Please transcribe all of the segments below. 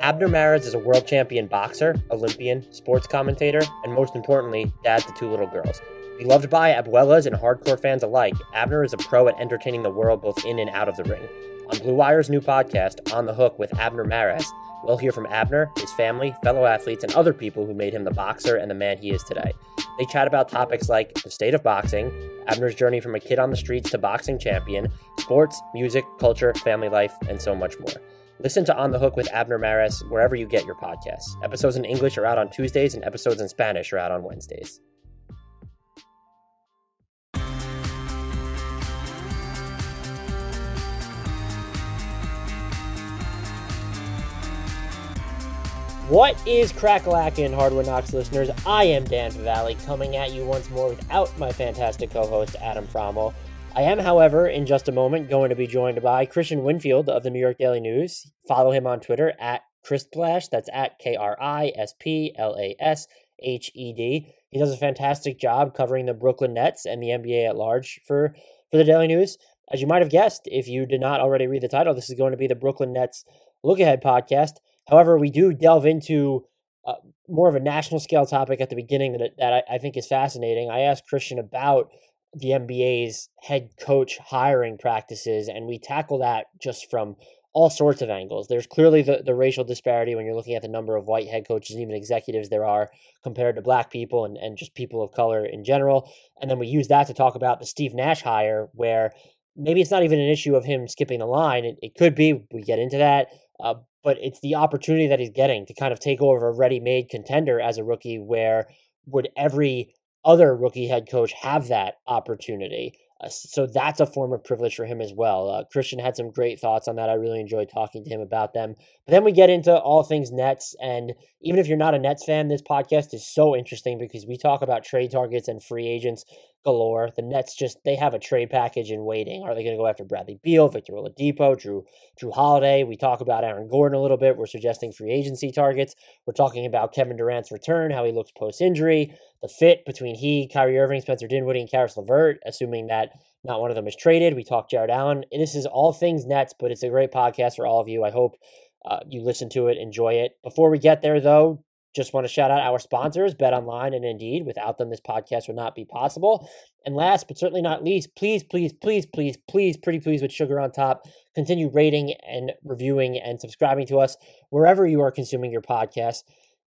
Abner Mares is a world champion boxer, Olympian, sports commentator, and most importantly, dad to two little girls. Beloved by abuelas and hardcore fans alike, Abner is a pro at entertaining the world both in and out of the ring. On Blue Wire's new podcast, On the Hook with Abner Mares, we'll hear from Abner, his family, fellow athletes, and other people who made him the boxer and the man he is today. They chat about topics like the state of boxing, Abner's journey from a kid on the streets to boxing champion, sports, music, culture, family life, and so much more. Listen to On the Hook with Abner Mares wherever you get your podcasts. Episodes in English are out on Tuesdays, and episodes in Spanish are out on Wednesdays. What is Crackalackin' Hardwood Knocks listeners? I am Dan Favale coming at you once more without my fantastic co-host Adam Fromal. I am, however, in just a moment going to be joined by Christian Winfield of the New York Daily News. Follow him on Twitter at Crisplash. That's at K R I S P L A S H E D. He does a fantastic job covering the Brooklyn Nets and the NBA at large for, for the Daily News. As you might have guessed, if you did not already read the title, this is going to be the Brooklyn Nets Look Ahead podcast. However, we do delve into uh, more of a national scale topic at the beginning that, that I, I think is fascinating. I asked Christian about the NBA's head coach hiring practices, and we tackle that just from all sorts of angles. There's clearly the, the racial disparity when you're looking at the number of white head coaches and even executives there are compared to black people and, and just people of color in general. And then we use that to talk about the Steve Nash hire, where maybe it's not even an issue of him skipping the line. It, it could be, we get into that. Uh, but it's the opportunity that he's getting to kind of take over a ready made contender as a rookie, where would every other rookie head coach have that opportunity. Uh, so that's a form of privilege for him as well. Uh, Christian had some great thoughts on that. I really enjoyed talking to him about them. But then we get into all things Nets. And even if you're not a Nets fan, this podcast is so interesting because we talk about trade targets and free agents galore. The Nets just they have a trade package in waiting. Are they going to go after Bradley Beal, Victor Oladipo, Jrue Jrue Holiday? We talk about Aaron Gordon a little bit. We're suggesting free agency targets. We're talking about Kevin Durant's return, how he looks post injury, the fit between he, Kyrie Irving, Spencer Dinwiddie, and Caris LeVert, assuming that not one of them is traded. We talk Jarrett Allen. This is all things Nets, but it's a great podcast for all of you. I hope uh, you listen to it, enjoy it. Before we get there, though, just want to shout out our sponsors, Bet Online and Indeed. Without them, this podcast would not be possible. And last but certainly not least, please, please, please, please, please, pretty please with sugar on top, continue rating and reviewing and subscribing to us wherever you are consuming your podcast.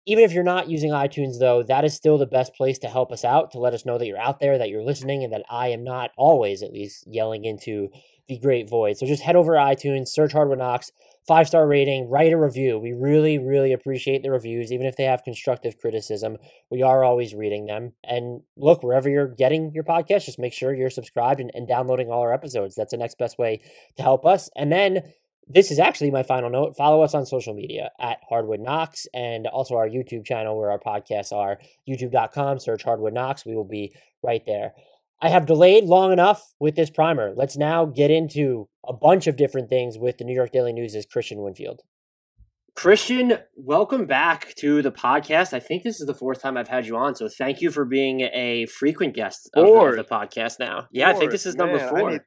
Even if you're not using iTunes, though, that is still the best place to help us out, to let us know that you're out there, that you're listening, and that I am not always, at least, yelling into the great void. So just head over to iTunes, search Hardwood Knocks, five star rating, write a review. We really, really appreciate the reviews, even if they have constructive criticism. We are always reading them. And look, wherever you're getting your podcast, just make sure you're subscribed and, and downloading all our episodes. That's the next best way to help us. And then this is actually my final note. Follow us on social media at Hardwood Knocks and also our YouTube channel where our podcasts are youtube.com, search Hardwood Knocks. We will be right there. I have delayed long enough with this primer. Let's now get into a bunch of different things with the New York Daily News' Christian Winfield. Christian, welcome back to the podcast. I think this is the fourth time I've had you on, so thank you for being a frequent guest of, the, of the podcast now. Yeah, I think this is number man, four. I need,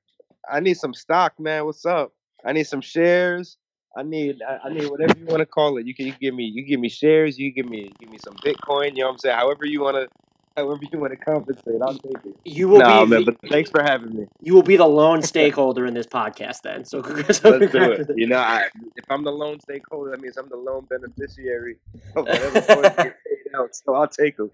I need some stock, man. What's up? I need some shares. I need I, I need whatever you want to call it. You can you give me you give me shares. You give me give me some Bitcoin. You know what I'm saying? However you want to however you want to compensate, I'll take it. You will Nah, be man, the, but thanks for having me. you will be the lone stakeholder in this podcast then. So, so Let's do it. You know, I, if I'm the lone stakeholder, that means I'm the lone beneficiary of whatever funds get paid out. So I'll take them.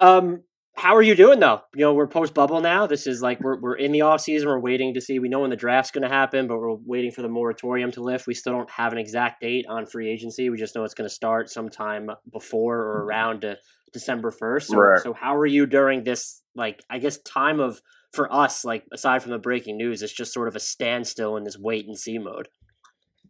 Um, how are you doing though? You know, we're post bubble now. This is like we're we're in the off season. We're waiting to see. We know when the draft's going to happen, but we're waiting for the moratorium to lift. We still don't have an exact date on free agency. We just know it's going to start sometime before or around uh, December first. So, Right. so how are you during this? Like, I guess time of for us, like aside from the breaking news, it's just sort of a standstill in this wait and see mode.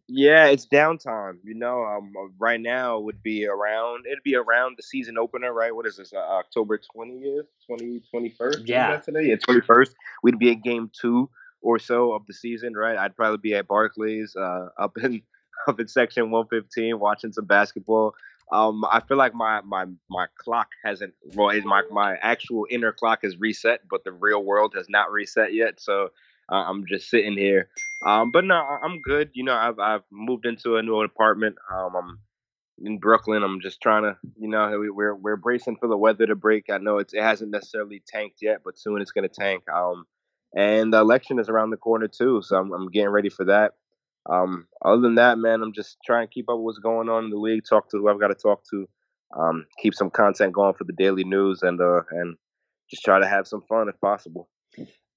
Yeah, it's downtime. You know, um, uh, right now would be around. It'd be around the season opener, right? What is this? Uh, October twentieth, twenty twenty first. Yeah. today. Yeah, twenty first. We'd be at game two or so of the season, right? I'd probably be at Barclays, uh, up in up in section one fifteen, watching some basketball. Um, I feel like my my my clock hasn't. Well, is my my actual inner clock is reset, but the real world has not reset yet. So uh, I'm just sitting here. Um, but no, I'm good. You know, I've I've moved into a new apartment. Um, I'm in Brooklyn. I'm just trying to, you know, we- we're we're bracing for the weather to break. I know it's it hasn't necessarily tanked yet, but soon it's going to tank. Um, and the election is around the corner too, so I'm I'm getting ready for that. Um, other than that, man, I'm just trying to keep up with what's going on in the league. Talk to who I've got to talk to. Um, keep some content going for the daily news, and uh, and just try to have some fun if possible.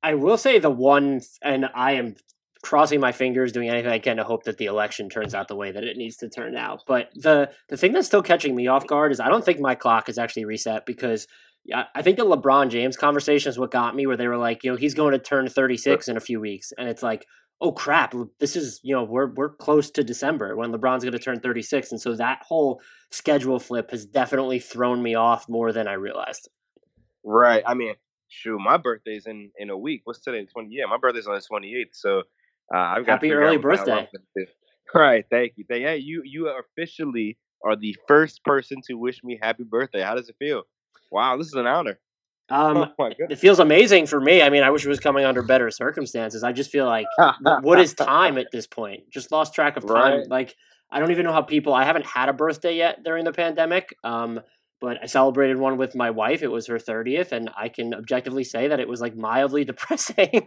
I will say the one, and I am crossing my fingers, doing anything I can to hope that the election turns out the way that it needs to turn out. But the the thing that's still catching me off guard is I don't think my clock is actually reset because yeah, I think the LeBron James conversation is what got me, where they were like, you know, he's going to turn 36 in a few weeks, and it's like, oh crap, this is you know we're we're close to December when LeBron's going to turn 36, and so that whole schedule flip has definitely thrown me off more than I realized. Right. I mean, shoot, my birthday's in in a week. What's today? Twenty. Yeah, my birthday's on the twenty eighth. So uh, I've got Happy early out what the hell I'm birthday. Right. Thank you. Thank, hey, you you officially are the first person to wish me happy birthday. How does it feel? Wow, this is an honor. Um, oh it feels amazing for me. I mean, I wish it was coming under better circumstances. I just feel like what is time at this point? Just lost track of time. Right. Like I don't even know how people. I haven't had a birthday yet during the pandemic. Um, but I celebrated one with my wife. It was her thirtieth, and I can objectively say that it was like mildly depressing.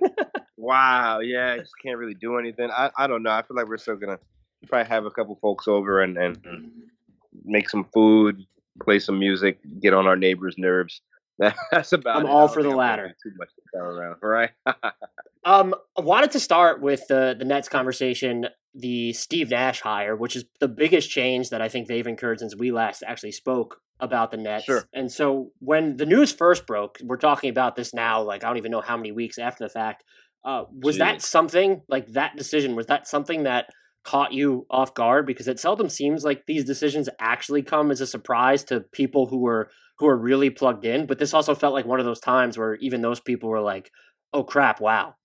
Wow. Yeah, I just can't really do anything. I I don't know. I feel like we're still gonna probably have a couple folks over and and and make some food, play some music, get on our neighbors' nerves. That's about. I'm it. all for the latter. Too much to go around, right? Um, I wanted to start with the the Nets conversation, the Steve Nash hire, which is the biggest change that I think they've incurred since we last actually spoke about the Nets. Sure. And so when the news first broke, we're talking about this now, like I don't even know how many weeks after the fact. Uh, was that something like that decision? Was that something that caught you off guard? Because it seldom seems like these decisions actually come as a surprise to people who are who are really plugged in. But this also felt like one of those times where even those people were like, "Oh crap! Wow."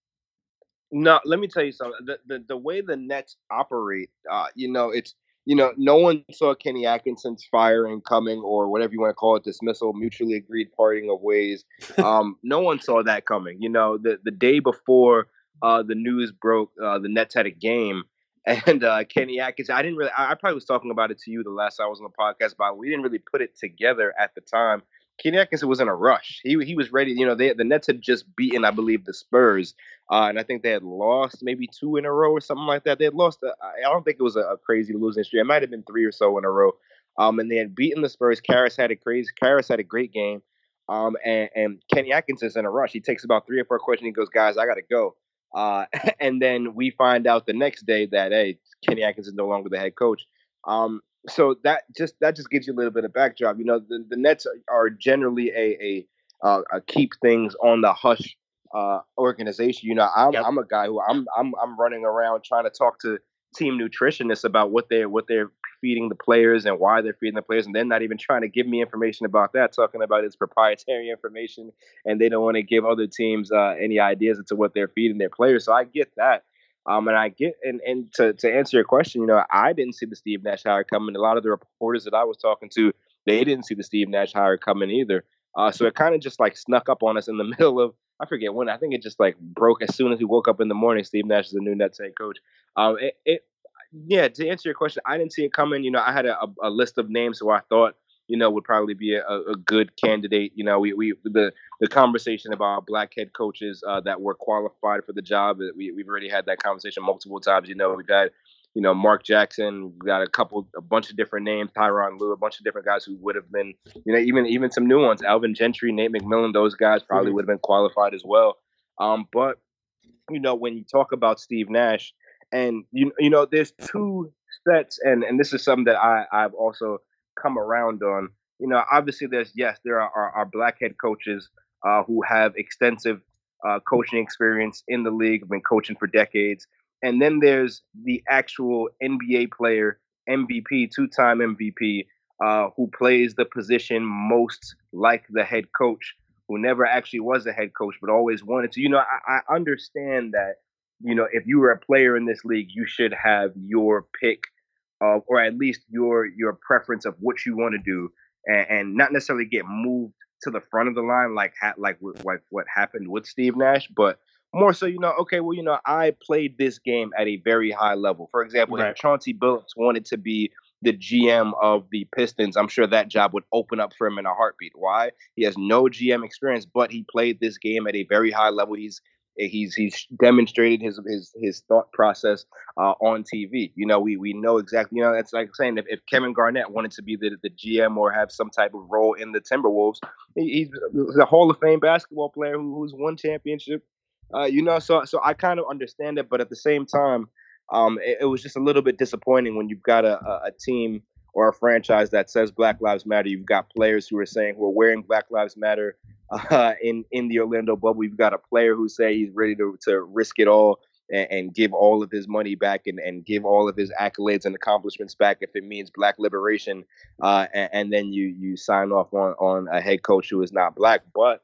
No, let me tell you something. The the, the way the Nets operate, uh, you know, it's you know, no one saw Kenny Atkinson's firing coming or whatever you want to call it, dismissal, mutually agreed parting of ways. Um, no one saw that coming. You know, the the day before uh, the news broke, uh, the Nets had a game, and uh, Kenny Atkinson. I didn't really. I, I probably was talking about it to you the last time I was on the podcast, but we didn't really put it together at the time. Kenny Atkinson was in a rush. He he was ready. You know, they, the Nets had just beaten, I believe, the Spurs, uh, and I think they had lost maybe two in a row or something like that. They had lost. uh, I I don't think it was a, a crazy losing streak. It might have been three or so in a row. Um, and they had beaten the Spurs. Caris had a crazy. Caris had a great game. Um, and, and Kenny Atkinson's in a rush. He takes about three or four questions. He goes, "Guys, I got to go." Uh, and then we find out the next day that hey, Kenny Atkins is no longer the head coach. Um, so that just that just gives you a little bit of backdrop. You know, the, the Nets are generally a a, uh, a keep things on the hush uh, organization. You know, I'm Yep. I'm a guy who I'm I'm I'm running around trying to talk to team nutritionists about what they're what they're feeding the players and why they're feeding the players, and they're not even trying to give me information about that. Talking about it's proprietary information, and they don't want to give other teams uh, any ideas into what they're feeding their players. So I get that. Um, and I get and, and to, to answer your question, you know, I didn't see the Steve Nash hire coming. A lot of the reporters that I was talking to, they didn't see the Steve Nash hire coming either. Uh, so it kind of just like snuck up on us in the middle of I forget when. I think it just like broke as soon as we woke up in the morning. Steve Nash is the new Nets head coach. Um, it, it yeah. To answer your question, I didn't see it coming. You know, I had a, a list of names who I thought you know would probably be a, a good candidate. You know, we we the the conversation about black head coaches uh, that were qualified for the job. We we've already had that conversation multiple times. You know, we've had you know Mark Jackson. Got a couple, a bunch of different names. Tyronn Lue, a bunch of different guys who would have been, you know, even even some new ones. Alvin Gentry, Nate McMillan. Those guys probably Mhm. would have been qualified as well. Um, but you know, when you talk about Steve Nash, and you you know, there's two sets, and and this is something that I I've also come around on. You know, obviously there's yes, there are are, are black head coaches uh, who have extensive uh, coaching experience in the league, have been coaching for decades, and then there's the actual NBA player, MVP, two-time MVP, uh, who plays the position most like the head coach, who never actually was a head coach but always wanted to. You know, I, I understand that. You know, if you were a player in this league, you should have your pick of, or at least your your preference of what you want to do, and, and not necessarily get moved to the front of the line like ha- like like what happened with Steve Nash, but more so, you know, okay, well, you know, I played this game at a very high level. For example, Right. if Chauncey Billups wanted to be the GM of the Pistons, I'm sure that job would open up for him in a heartbeat. Why? He has no GM experience, but he played this game at a very high level. He's he's he's demonstrated his his his thought process uh, on TV. You know, we we know exactly. You know, that's like saying if, if Kevin Garnett wanted to be the the GM or have some type of role in the Timberwolves, he, he's a Hall of Fame basketball player who, who's won championship. Uh, you know, so so I kind of understand it, but at the same time, um, it, it was just a little bit disappointing when you've got a, a, a team or a franchise that says Black Lives Matter. You've got players who are saying who are wearing Black Lives Matter uh, in in the Orlando bubble. You've got a player who say he's ready to to risk it all and, give all of his money back and, and give all of his accolades and accomplishments back if it means black liberation. Uh, and, and then you you sign off on on a head coach who is not black, but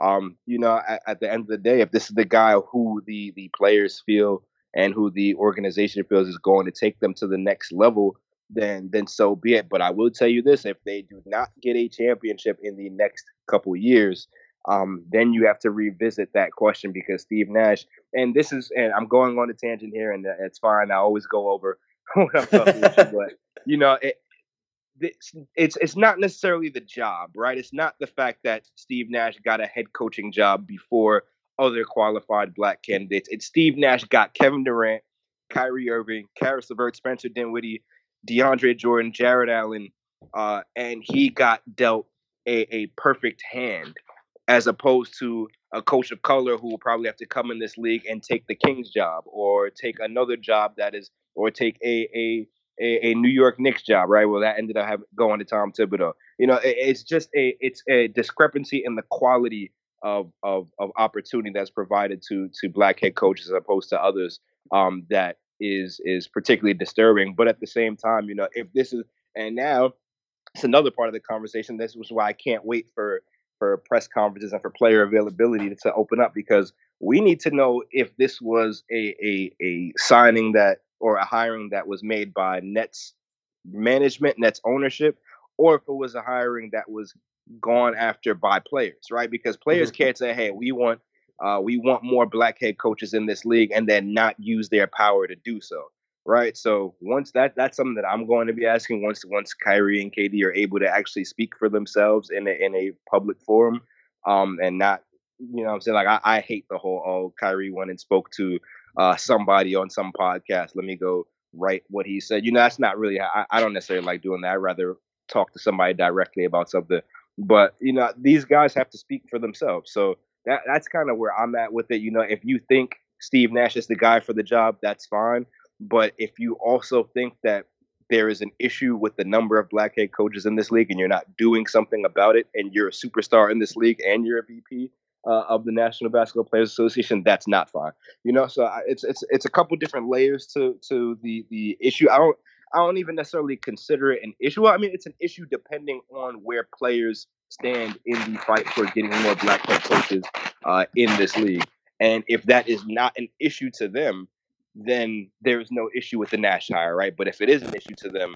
um, you know, at, at the end of the day, if this is the guy who the the players feel and who the organization feels is going to take them to the next level, then then so be it. But I will tell you this: if they do not get a championship in the next couple years, um, then you have to revisit that question because Steve Nash. And this is, and I'm going on a tangent here, and it's fine. I always go over I'm talking but you know, it, it's it's not necessarily the job, right? It's not the fact that Steve Nash got a head coaching job before other qualified black candidates. It's Steve Nash got Kevin Durant, Kyrie Irving, Caris LeVert, Spencer Dinwiddie, DeAndre Jordan, Jarrett Allen, uh, and he got dealt a, a perfect hand as opposed to a coach of color who will probably have to come in this league and take the Kings job or take another job that is or take a a a, a New York Knicks job, right? Well, that ended up going to Tom Thibodeau. You know, it, it's just a it's a discrepancy in the quality of of of opportunity that's provided to to black head coaches as opposed to others um, that is is particularly disturbing. But at the same time, you know, if this is and now it's another part of the conversation. This was why I can't wait for for press conferences and for player availability to, to open up because we need to know if this was a, a a signing that or a hiring that was made by Nets management, Nets ownership, or if it was a hiring that was gone after by players, right? Because players can't say, "Hey, we want uh, we want more black head coaches in this league," and then not use their power to do so, right? So once that that's something that I'm going to be asking once once Kyrie and KD are able to actually speak for themselves in a, in a public forum, um, and not you know what I'm saying like I, I hate the whole oh Kyrie went and spoke to uh, somebody on some podcast. Let me go write what he said. You know that's not really I, I don't necessarily like doing that. I'd rather talk to somebody directly about something. But you know these guys have to speak for themselves. So that that's kind of where I'm at with it. You know if you think Steve Nash is the guy for the job, that's fine. But if you also think that there is an issue with the number of black head coaches in this league and you're not doing something about it and you're a superstar in this league and you're a VP uh, of the National Basketball Players Association, that's not fine. You know, so I- it's it's it's a couple different layers to to the the issue. I don't I don't even necessarily consider it an issue. Well, I mean, it's an issue depending on where players stand in the fight for getting more black head coaches uh, in this league. And if that is not an issue to them, then there's no issue with the Nash hire, right? But if it is an issue to them,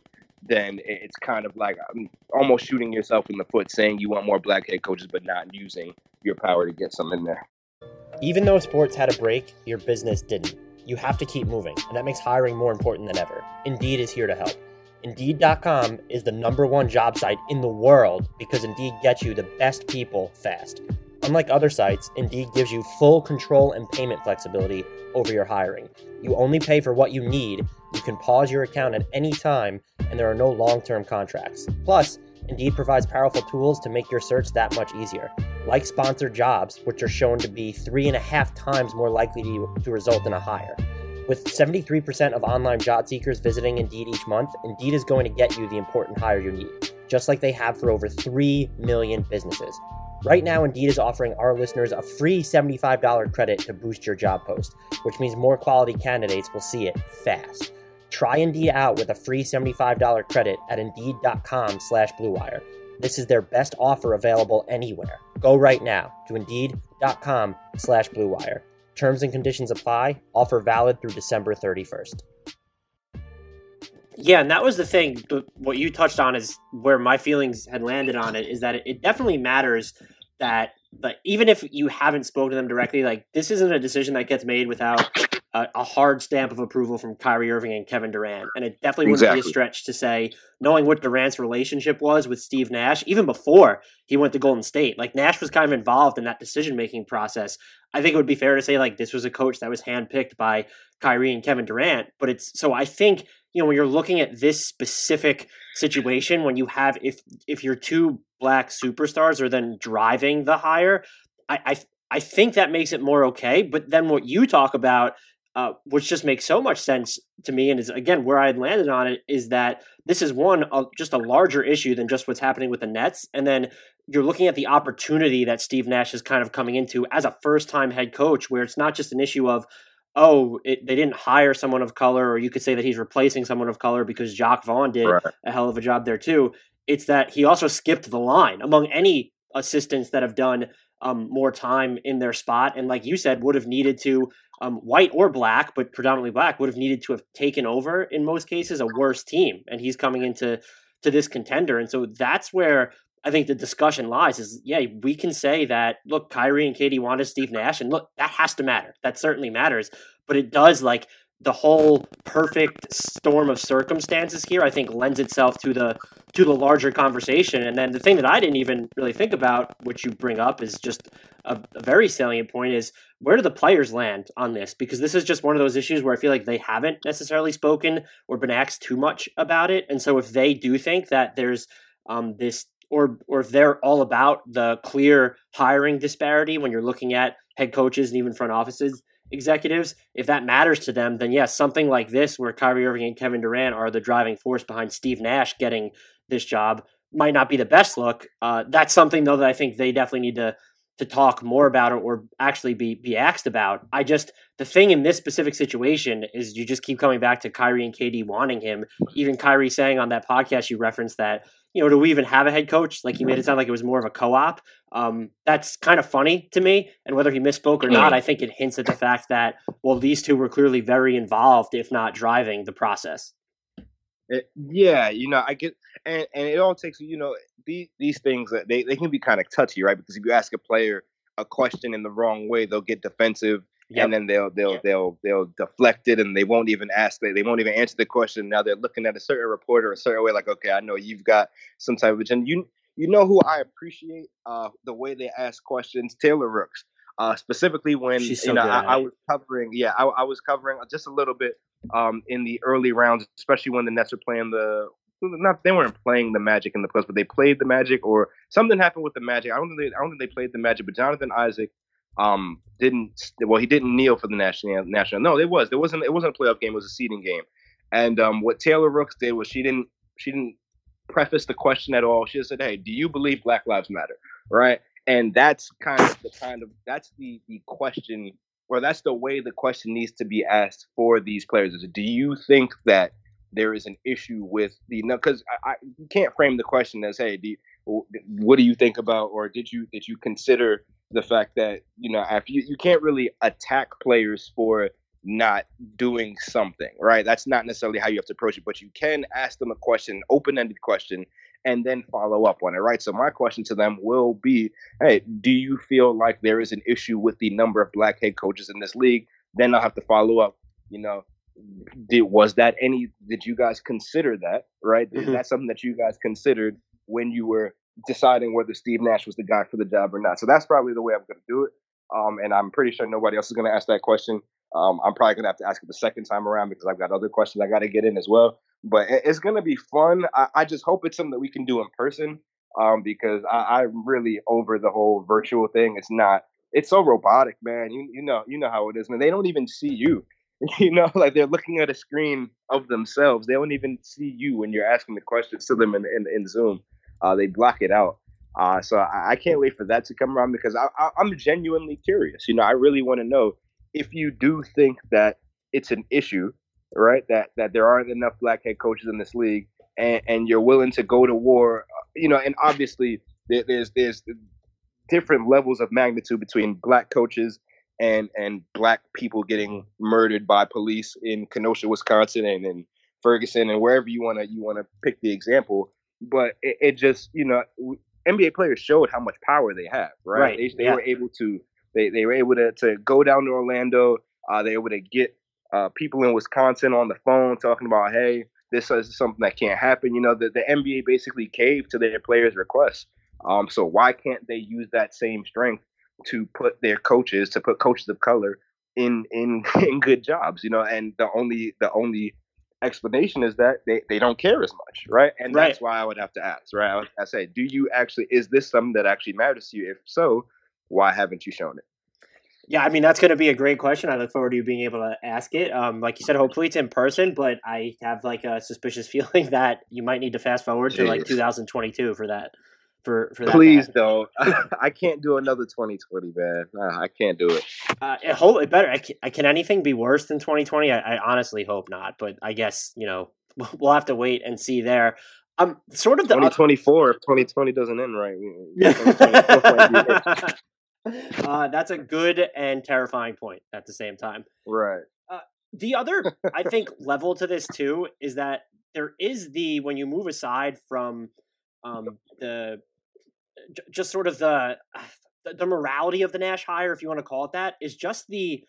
then it's kind of like um, almost shooting yourself in the foot, saying you want more black head coaches, but not using your power to get some in there. Even though sports had a break, your business didn't. You have to keep moving, and that makes hiring more important than ever. Indeed is here to help. Indeed.com is the number one job site in the world because Indeed gets you the best people fast. Unlike other sites, Indeed gives you full control and payment flexibility over your hiring. You only pay for what you need, you can pause your account at any time, and there are no long term contracts. Plus, Indeed provides powerful tools to make your search that much easier like sponsored jobs, which are shown to be three and a half times more likely to, to result in a hire. With 73% of online job seekers visiting Indeed each month, Indeed is going to get you the important hire you need, just like they have for over 3 million businesses. Right now, Indeed is offering our listeners a free $75 credit to boost your job post, which means more quality candidates will see it fast. Try Indeed out with a free $75 credit at Indeed.com slash BlueWire. This is their best offer available anywhere. Go right now to Indeed.com slash BlueWire. Terms and conditions apply. Offer valid through December 31st. Yeah, and that was the thing. What you touched on is where my feelings had landed on it is that it definitely matters that but even if you haven't spoken to them directly, like this isn't a decision that gets made without a, a hard stamp of approval from Kyrie Irving and Kevin Durant. And it definitely wouldn't exactly. be a stretch to say, knowing what Durant's relationship was with Steve Nash, even before he went to Golden State, like Nash was kind of involved in that decision making process. I think it would be fair to say like this was a coach that was handpicked by Kyrie and Kevin Durant. But it's so I think you know when you're looking at this specific situation when you have if if your two black superstars are then driving the hire i i, I think that makes it more okay but then what you talk about uh, which just makes so much sense to me and is again where i had landed on it is that this is one uh, just a larger issue than just what's happening with the nets and then you're looking at the opportunity that steve nash is kind of coming into as a first time head coach where it's not just an issue of oh, it, they didn't hire someone of color, or you could say that he's replacing someone of color because Jacque Vaughn did right. a hell of a job there too. It's that he also skipped the line among any assistants that have done um, more time in their spot, and like you said, would have needed to um, white or black, but predominantly black, would have needed to have taken over in most cases a worse team, and he's coming into to this contender, and so that's where I think the discussion lies is yeah, we can say that look, Kyrie and KD wanted Steve Nash, and look, that has to matter. That certainly matters. But it does like the whole perfect storm of circumstances here, I think lends itself to the to the larger conversation. And then the thing that I didn't even really think about, which you bring up, is just a, a very salient point: is where do the players land on this? Because this is just one of those issues where I feel like they haven't necessarily spoken or been asked too much about it. And so if they do think that there's um, this or or if they're all about the clear hiring disparity when you're looking at head coaches and even front offices executives, if that matters to them, then yes, something like this where Kyrie Irving and Kevin Durant are the driving force behind Steve Nash getting this job might not be the best look. Uh, that's something though that I think they definitely need to to talk more about it or actually be be asked about. I just the thing in this specific situation is you just keep coming back to Kyrie and KD wanting him. Even Kyrie saying on that podcast you referenced that you know, do we even have a head coach? Like he made it sound like it was more of a co-op. Um, that's kind of funny to me. And whether he misspoke or not, I think it hints at the fact that well, these two were clearly very involved, if not driving the process. It, yeah, you know, I get, and, and it all takes, you know, these these things they they can be kind of touchy, right? Because if you ask a player a question in the wrong way, they'll get defensive Yep. and then they'll they'll yep. they'll they'll deflect it and they won't even ask they, they won't even answer the question. Now they're looking at a certain reporter a certain way like okay i know you've got some type of agenda. You you know who i appreciate uh the way they ask questions? Taylor rooks uh specifically when so you know I, I, was covering yeah I, I was covering just a little bit um in the early rounds especially when the nets were playing the not they weren't playing the magic in the playoffs but they played the magic or something happened with the magic. I don't think they, i don't think they played the magic but jonathan isaac um didn't well he didn't kneel for the national national no it was there wasn't it wasn't a playoff game it was a seeding game. And um what taylor rooks did was she didn't she didn't preface the question at all. She just said hey do you believe black lives matter? Right? And that's kind of the kind of that's the the question or that's the way the question needs to be asked for these players is do you think that there is an issue with the because I, I, you can't frame the question as hey do you, what do you think about or did you did you consider the fact that you know after you, you can't really attack players for not doing something right? That's not necessarily how you have to approach it but you can ask them a question open-ended question and then follow up on it right? So my question to them will be hey do you feel like there is an issue with the number of black head coaches in this league? Then i'll have to follow up you know did was that any did you guys consider that? Right? Mm-hmm. is that something that you guys considered when you were deciding whether Steve Nash was the guy for the job or not. So that's probably the way I'm going to do it. Um, and I'm pretty sure nobody else is going to ask that question. Um, I'm probably going to have to ask it the second time around because I've got other questions I got to get in as well. But it's going to be fun. I, I, just hope it's something that we can do in person um, because I, I'm really over the whole virtual thing. It's not. It's so robotic, man. You you know you know how it is, man. They don't even see you. You know, like they're looking at a screen of themselves. They don't even see you when you're asking the questions to them in in, in Zoom. Uh, they block it out. Uh, so I, I can't wait for that to come around because I, I, I'm genuinely curious. You know, I really want to know if you do think that it's an issue, right? That that there aren't enough black head coaches in this league, and, and you're willing to go to war. uh, You know, and obviously there, there's there's different levels of magnitude between black coaches and and black people getting murdered by police in Kenosha, Wisconsin, and in Ferguson, and wherever you wanna you wanna pick the example. But it, it just you know NBA players showed how much power they have, right? Right, They, they yeah. were able to they, they were able to, to go down to Orlando. Uh, they were able to get uh, people in Wisconsin on the phone talking about, hey, this is something that can't happen. You know, the, the NBA basically caved to their players' requests. Um, so why can't they use that same strength to put their coaches, to put coaches of color in in in good jobs? You know, and the only the only explanation is that they, they don't care as much, right? And Right. that's why I would have to ask, right? I, would, I say, do you actually is this something that actually matters to you? If so, why haven't you shown it? Yeah, I mean that's going to be a great question. I look forward to you being able to ask it. Um, like you said, hopefully it's in person, but I have like a suspicious feeling that you might need to fast forward to like 2022 for that. For for that. Please. I can't do another 2020, man. Nah, I can't do it. Uh, it, hope, it better. I can, can anything be worse than 2020? I, I honestly hope not, but I guess you know we'll have to wait and see there. Um, sort of the 2024, if 2020 doesn't end right. we- 2024 might be worse. uh, that's a good and terrifying point at the same time. right. The other, I think, level to this too is that there is the when you move aside from um, the just sort of the the- morality of the Nash hire, if you want to call it that, is just the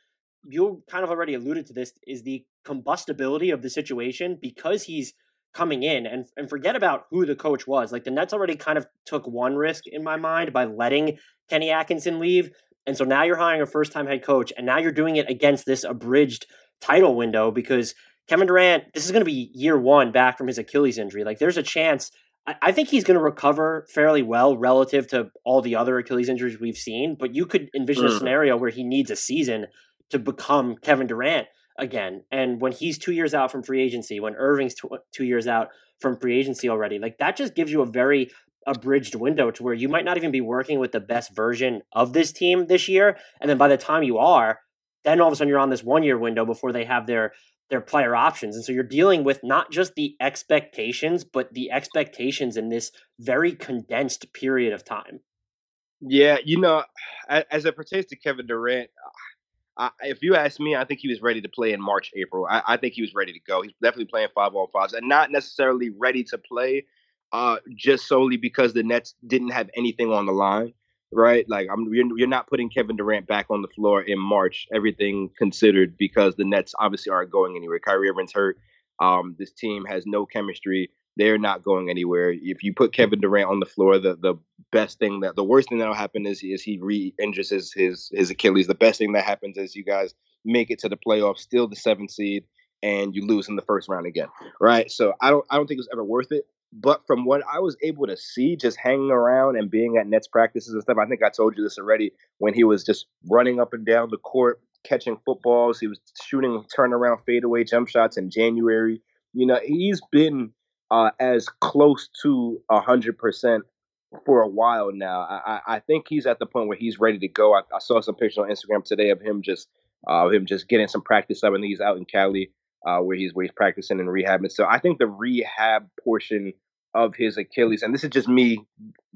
you kind of already alluded to this is the combustibility of the situation because he's coming in and and forget about who the coach was. Like the Nets already kind of took one risk in my mind by letting Kenny Atkinson leave. And so now you're hiring a first time head coach and now you're doing it against this abridged title window because Kevin Durant, this is going to be year one back from his Achilles injury. Like there's a chance. I, think he's going to recover fairly well relative to all the other Achilles injuries we've seen, but you could envision a Mhm. scenario where he needs a season to become Kevin Durant again. And when he's two years out from free agency, when Irving's tw- two years out from free agency already, like that just gives you a very abridged window to where you might not even be working with the best version of this team this year. And then by the time you are, then all of a sudden you're on this one year window before they have their their player options. And so you're dealing with not just the expectations, but the expectations in this very condensed period of time. Yeah, you know, as it pertains to Kevin Durant, I, if you ask me, I think he was ready to play in March, April. I, I think he was ready to go. He's definitely playing five on fives, and not necessarily ready to play, uh, just solely because the Nets didn't have anything on the line, right? Like, I'm you're, you're not putting Kevin Durant back on the floor in March, everything considered, because the Nets obviously aren't going anywhere. Kyrie Irving's hurt. Um, this team has no chemistry. They're not going anywhere. If you put Kevin Durant on the floor, the the best thing that the worst thing that'll happen is is he re-injures his his his Achilles. The best thing that happens is you guys make it to the playoffs, still the seventh seed, and you lose in the first round again. Right. So I don't I don't think it's ever worth it. But from what I was able to see, just hanging around and being at Nets practices and stuff, I think I told you this already. When he was just running up and down the court, catching footballs, he was shooting turnaround fadeaway jump shots in January. You know, he's been uh, as close to a hundred percent for a while now. I, I I think he's at the point where he's ready to go. I, I saw some pictures on Instagram today of him just uh, him just getting some practice up, and he's out in Cali uh, where he's where he's practicing and rehabbing. So I think the rehab portion of his Achilles, and this is just me,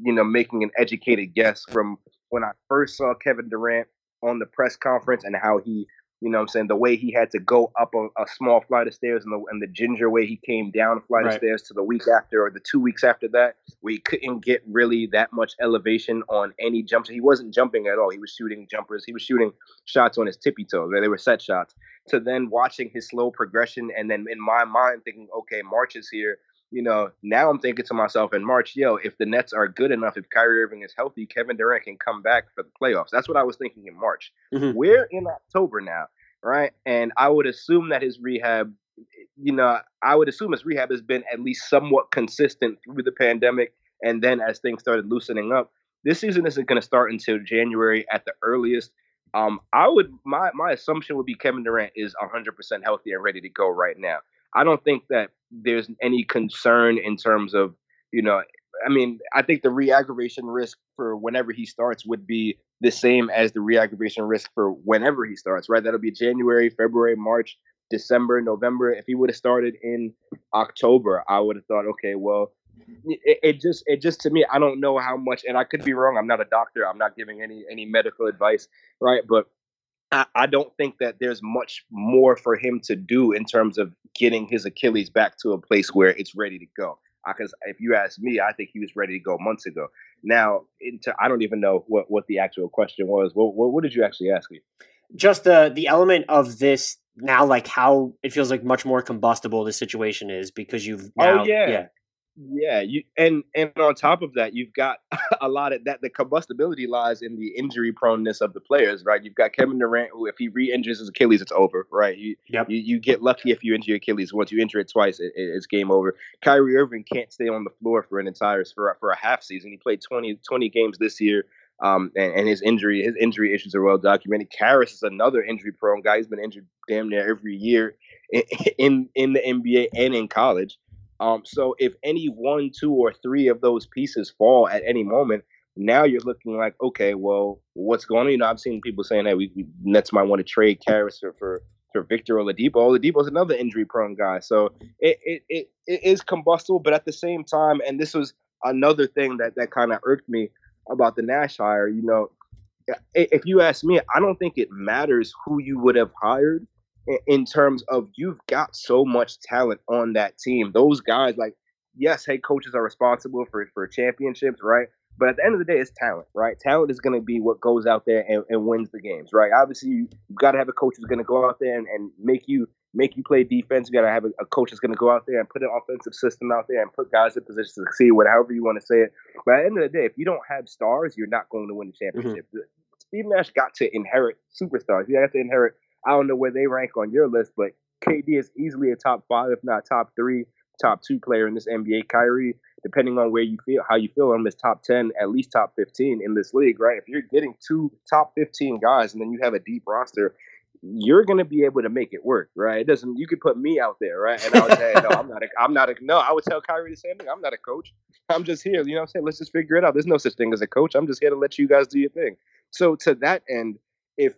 you know, making an educated guess from when I first saw Kevin Durant on the press conference and how he you know what I'm saying? The way he had to go up a, a small flight of stairs and the, and the ginger way he came down a flight Right. of stairs to the week after or the two weeks after that, where he couldn't get really that much elevation on any jumps. He wasn't jumping at all. He was shooting jumpers. He was shooting shots on his tippy toes. They were set shots. To then watching his slow progression and then in my mind thinking, okay, March is here. You know, now I'm thinking to myself in March, yo, if the Nets are good enough, if Kyrie Irving is healthy, Kevin Durant can come back for the playoffs. That's what I was thinking in March. Mhm. We're in October now, right? And I would assume that his rehab, you know, I would assume his rehab has been at least somewhat consistent through the pandemic. And then as things started loosening up, this season isn't going to start until January at the earliest. Um, I would my my assumption would be Kevin Durant is 100% healthy and ready to go right now. I don't think that there's any concern in terms of you know I mean, I think the re-aggravation risk for whenever he starts would be the same as the re-aggravation risk for whenever he starts, right? That'll be January, February, March, December, November. If he would have started in October, I would have thought, okay, well, it, it, just it just to me, I don't know how much, and I could be wrong. I'm not a doctor. I'm not giving any any medical advice, right? But I, I don't think that there's much more for him to do in terms of getting his Achilles back to a place where it's ready to go. Because if you ask me, I think he was ready to go months ago. Now, into, I don't even know what, what the actual question was. What, what, what did you actually ask me? Just the the element of this now, like how it feels like much more combustible the situation is because you've oh, now, oh yeah. yeah yeah, you and and on top of that, you've got a lot of that. The combustibility lies in the injury proneness of the players, right? You've got Kevin Durant, who if he re-injures his Achilles, it's over, right? You, yep. you, you get lucky if you injure Achilles. Once you injure it twice, it, it's game over. Kyrie Irving can't stay on the floor for an entire for for a half season. He played 20, 20 games this year. Um, and, and, his injury, his injury issues are well documented. Caris is another injury prone guy. He's been injured damn near every year in in the NBA and in college. Um, so if any one, two, or three of those pieces fall at any moment, now you're looking like, okay, well, what's going on? You know, I've seen people saying that we, we Nets might want to trade Caris for, for for Victor Oladipo. Oladipo's another injury prone guy, so it, it it it is combustible, but at the same time, and this was another thing that that kind of irked me about the Nash hire. You know, if you ask me, I don't think it matters who you would have hired in terms of you've got so much talent on that team. Those guys, like, yes, head coaches are responsible for for championships, right? But at the end of the day, it's talent, right? Talent is going to be what goes out there and, and wins the games, right? Obviously, you, have got to have a coach who's going to go out there and, and make you make you play defense. You got to have a, a coach that's going to go out there and put an offensive system out there and put guys in position to succeed, whatever you want to say it. But at the end of the day, if you don't have stars, you're not going to win the mm-hmm. championship. Mm-hmm. Steve Nash got to inherit superstars. He got to inherit I don't know where they rank on your list, but KD is easily a top five, if not top three, top two player in this NBA. Kyrie, depending on where you feel, how you feel on this top 10, at least top 15 in this league, right? If you're getting two top 15 guys and then you have a deep roster, you're gonna be able to make it work, right? It doesn't. You could put me out there, right? And I would say, no, I'm not. A, I'm not a. No, I would tell Kyrie the same thing. I'm not a coach. I'm just here. You know, what I'm saying, let's just figure it out. There's no such thing as a coach. I'm just here to let you guys do your thing. So to that end, if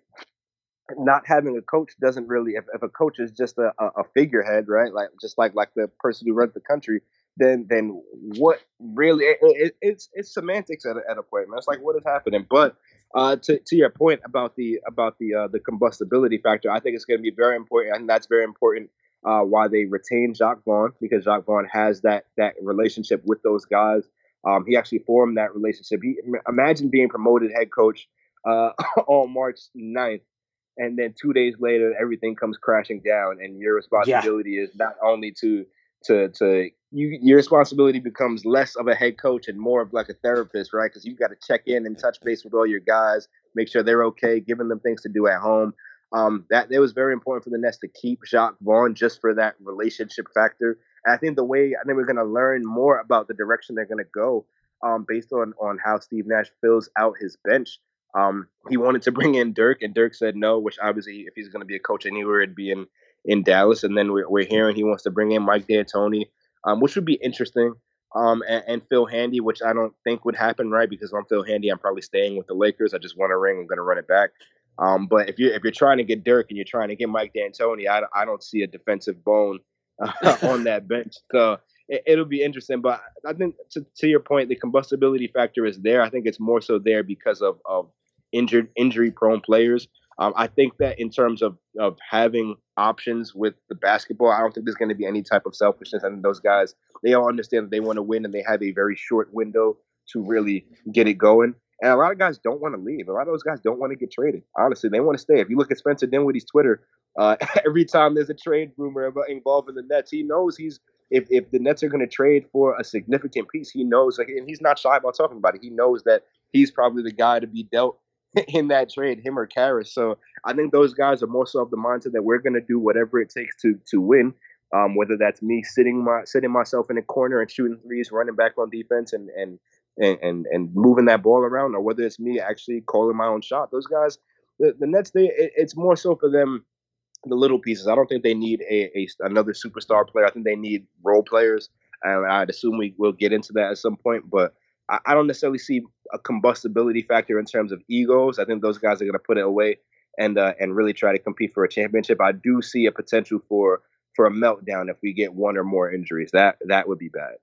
not having a coach doesn't really if, if a coach is just a, a figurehead right like just like like the person who runs the country then then what really it, it, it's it's semantics at a, at a point man. It's like what is happening? But uh, to, to your point about the about the uh, the combustibility factor i think it's going to be very important and that's very important uh, why they retain Jacque Vaughn because Jacque Vaughn has that that relationship with those guys. Um, he actually formed that relationship. He imagine being promoted head coach uh, on March 9th and then two days later everything comes crashing down and your responsibility yeah. is not only to to to you your responsibility becomes less of a head coach and more of like a therapist right because you've got to check in and touch base with all your guys make sure they're okay giving them things to do at home um, that it was very important for the Nets to keep Jacque Vaughn just for that relationship factor. And I think the way I think we're going to learn more about the direction they're going to go um, based on on how Steve Nash fills out his bench. Um, he wanted to bring in Dirk, and Dirk said no. Which obviously, if he's going to be a coach anywhere, it'd be in in Dallas. And then we're, we're hearing he wants to bring in Mike D'Antoni, um, which would be interesting. Um, and, and, Phil Handy, which I don't think would happen, right? Because I'm Phil Handy, I'm probably staying with the Lakers. I just want a ring. I'm going to run it back. Um, but if you're if you're trying to get Dirk and you're trying to get Mike D'Antoni, I, I don't see a defensive bone uh, on that bench. So it, will be interesting. But I think to, to your point, the combustibility factor is there. I think it's more so there because of of injured, injury prone players. Um, I think that in terms of, of having options with the basketball, I don't think there's going to be any type of selfishness. I think those guys, they all understand that they want to win and they have a very short window to really get it going. And a lot of guys don't want to leave. A lot of those guys don't want to get traded. Honestly, they want to stay. If you look at Spencer Dinwiddie's Twitter, uh, every time there's a trade rumor involving the Nets, he knows he's if, if the Nets are going to trade for a significant piece, he knows, like, and he's not shy about talking about it. He knows that he's probably the guy to be dealt in that trade, him or Caris. So I think those guys are more so of the mindset that we're going to do whatever it takes to to win. Um, whether that's me sitting my sitting myself in a corner and shooting threes, running back on defense, and and and and, moving that ball around, or whether it's me actually calling my own shot. Those guys, the, the Nets, they it, it's more so for them the little pieces. I don't think they need a, a another superstar player. I think they need role players. and I'd assume we will get into that at some point. But I, I don't necessarily see a combustibility factor in terms of egos. I think those guys are going to put it away and uh, and really try to compete for a championship. I do see a potential for for a meltdown if we get one or more injuries. That that would be bad.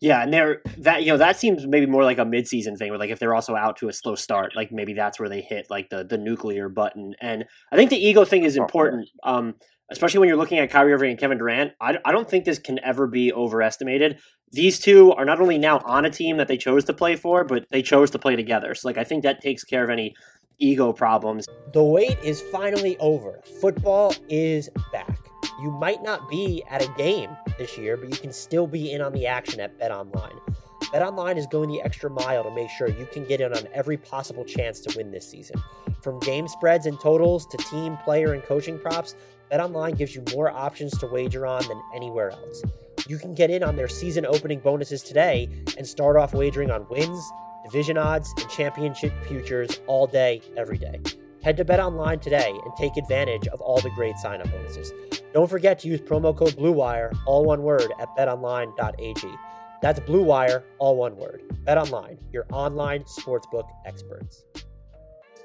Yeah, and they're that you know that seems maybe more like a midseason thing, where like if they're also out to a slow start, like maybe that's where they hit like the the nuclear button. And I think the ego thing is important, um, especially when you're looking at Kyrie Irving and Kevin Durant. I, I don't think this can ever be overestimated. These two are not only now on a team that they chose to play for, but they chose to play together. So like I think that takes care of any ego problems. The wait is finally over. Football is back. You might not be at a game this year, but you can still be in on the action at Bet Online. Bet Online is going the extra mile to make sure you can get in on every possible chance to win this season. From game spreads and totals to team, player, and coaching props, Bet Online gives you more options to wager on than anywhere else. You can get in on their season opening bonuses today and start off wagering on wins, division odds, and championship futures all day, every day. Head to Bet Online today and take advantage of all the great sign up bonuses. Don't forget to use promo code BLUEWIRE, all one word, at betonline.ag. That's BLUEWIRE, all one word. BetOnline, your online sportsbook experts.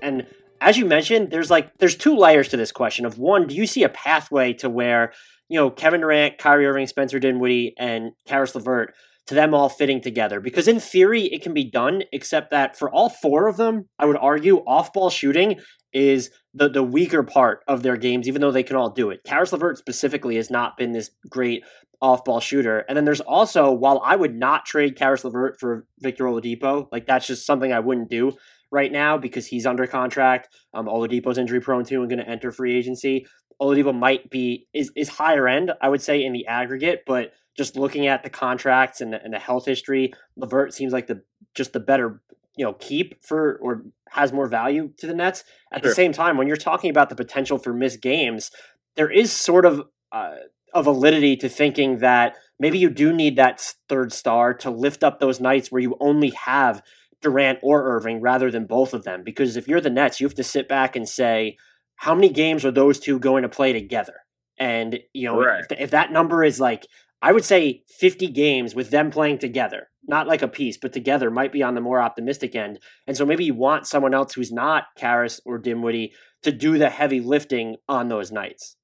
And as you mentioned, there's like there's two layers to this question. Of one, do you see a pathway to where you know Kevin Durant, Kyrie Irving, Spencer Dinwiddie, and Caris LeVert to them all fitting together? Because in theory, it can be done, except that for all four of them, I would argue off-ball shooting is the the weaker part of their games, even though they can all do it. Caris LeVert specifically has not been this great off ball shooter. And then there's also, while I would not trade Caris LeVert for Victor Oladipo, like that's just something I wouldn't do right now because he's under contract. Um, Oladipo's injury prone too and going to enter free agency. Oladipo might be is is higher end, I would say, in the aggregate, but just looking at the contracts and the, and the health history, LeVert seems like the just the better you know keep for or has more value to the Nets. At sure. the same time, when you're talking about the potential for missed games, there is sort of uh, a validity to thinking that maybe you do need that third star to lift up those nights where you only have Durant or Irving rather than both of them. Because if you're the Nets, you have to sit back and say, how many games are those two going to play together? And you know, right. if, if that number is like I would say 50 games with them playing together, not like a piece, but together might be on the more optimistic end. And so maybe you want someone else who's not Caris or Dinwiddie to do the heavy lifting on those nights.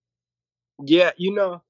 Yeah, you know,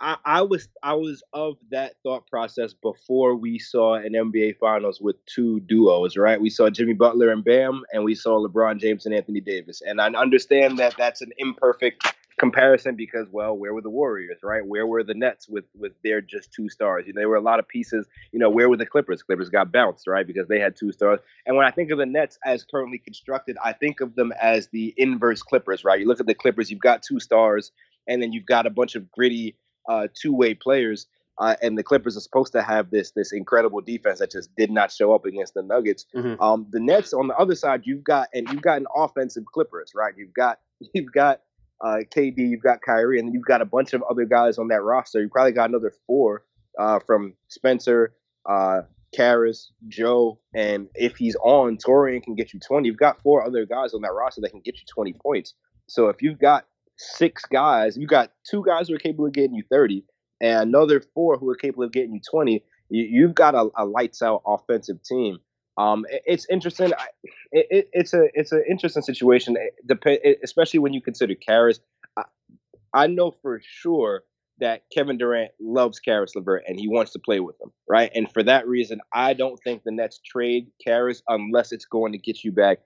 I, I was I was of that thought process before we saw an NBA Finals with two duos, right? We saw Jimmy Butler and Bam, and we saw LeBron James and Anthony Davis. And I understand that that's an imperfect comparison because well where were the warriors right? Where were the nets with with their just two stars? You know there were a lot of pieces. You know where were the clippers? Clippers got bounced right? Because they had two stars. And when i think of the nets as currently constructed i think of them as the inverse clippers right? You look at the clippers you've got two stars and then you've got a bunch of gritty uh, two-way players uh, and the Clippers are supposed to have this this incredible defense that just did not show up against the Nuggets. Mm-hmm. Um, the Nets on the other side, you've got and you've got an offensive Clippers, right? You've got you've got uh, KD, you've got Kyrie, and then you've got a bunch of other guys on that roster. You probably got another four uh, from Spencer, uh, Caris, Joe, and if he's on, Taurean can get you 20. You've got four other guys on that roster that can get you 20 points. So if you've got six guys, you got two guys who are capable of getting you 30, and another four who are capable of getting you 20. You, have got a, a lights out offensive team. Um, it's interesting. It, it, it's a it's an interesting situation, especially when you consider Caris. I, I, know for sure that Kevin Durant loves Caris LeVert and he wants to play with him, right? And for that reason, I don't think the Nets trade Caris unless it's going to get you back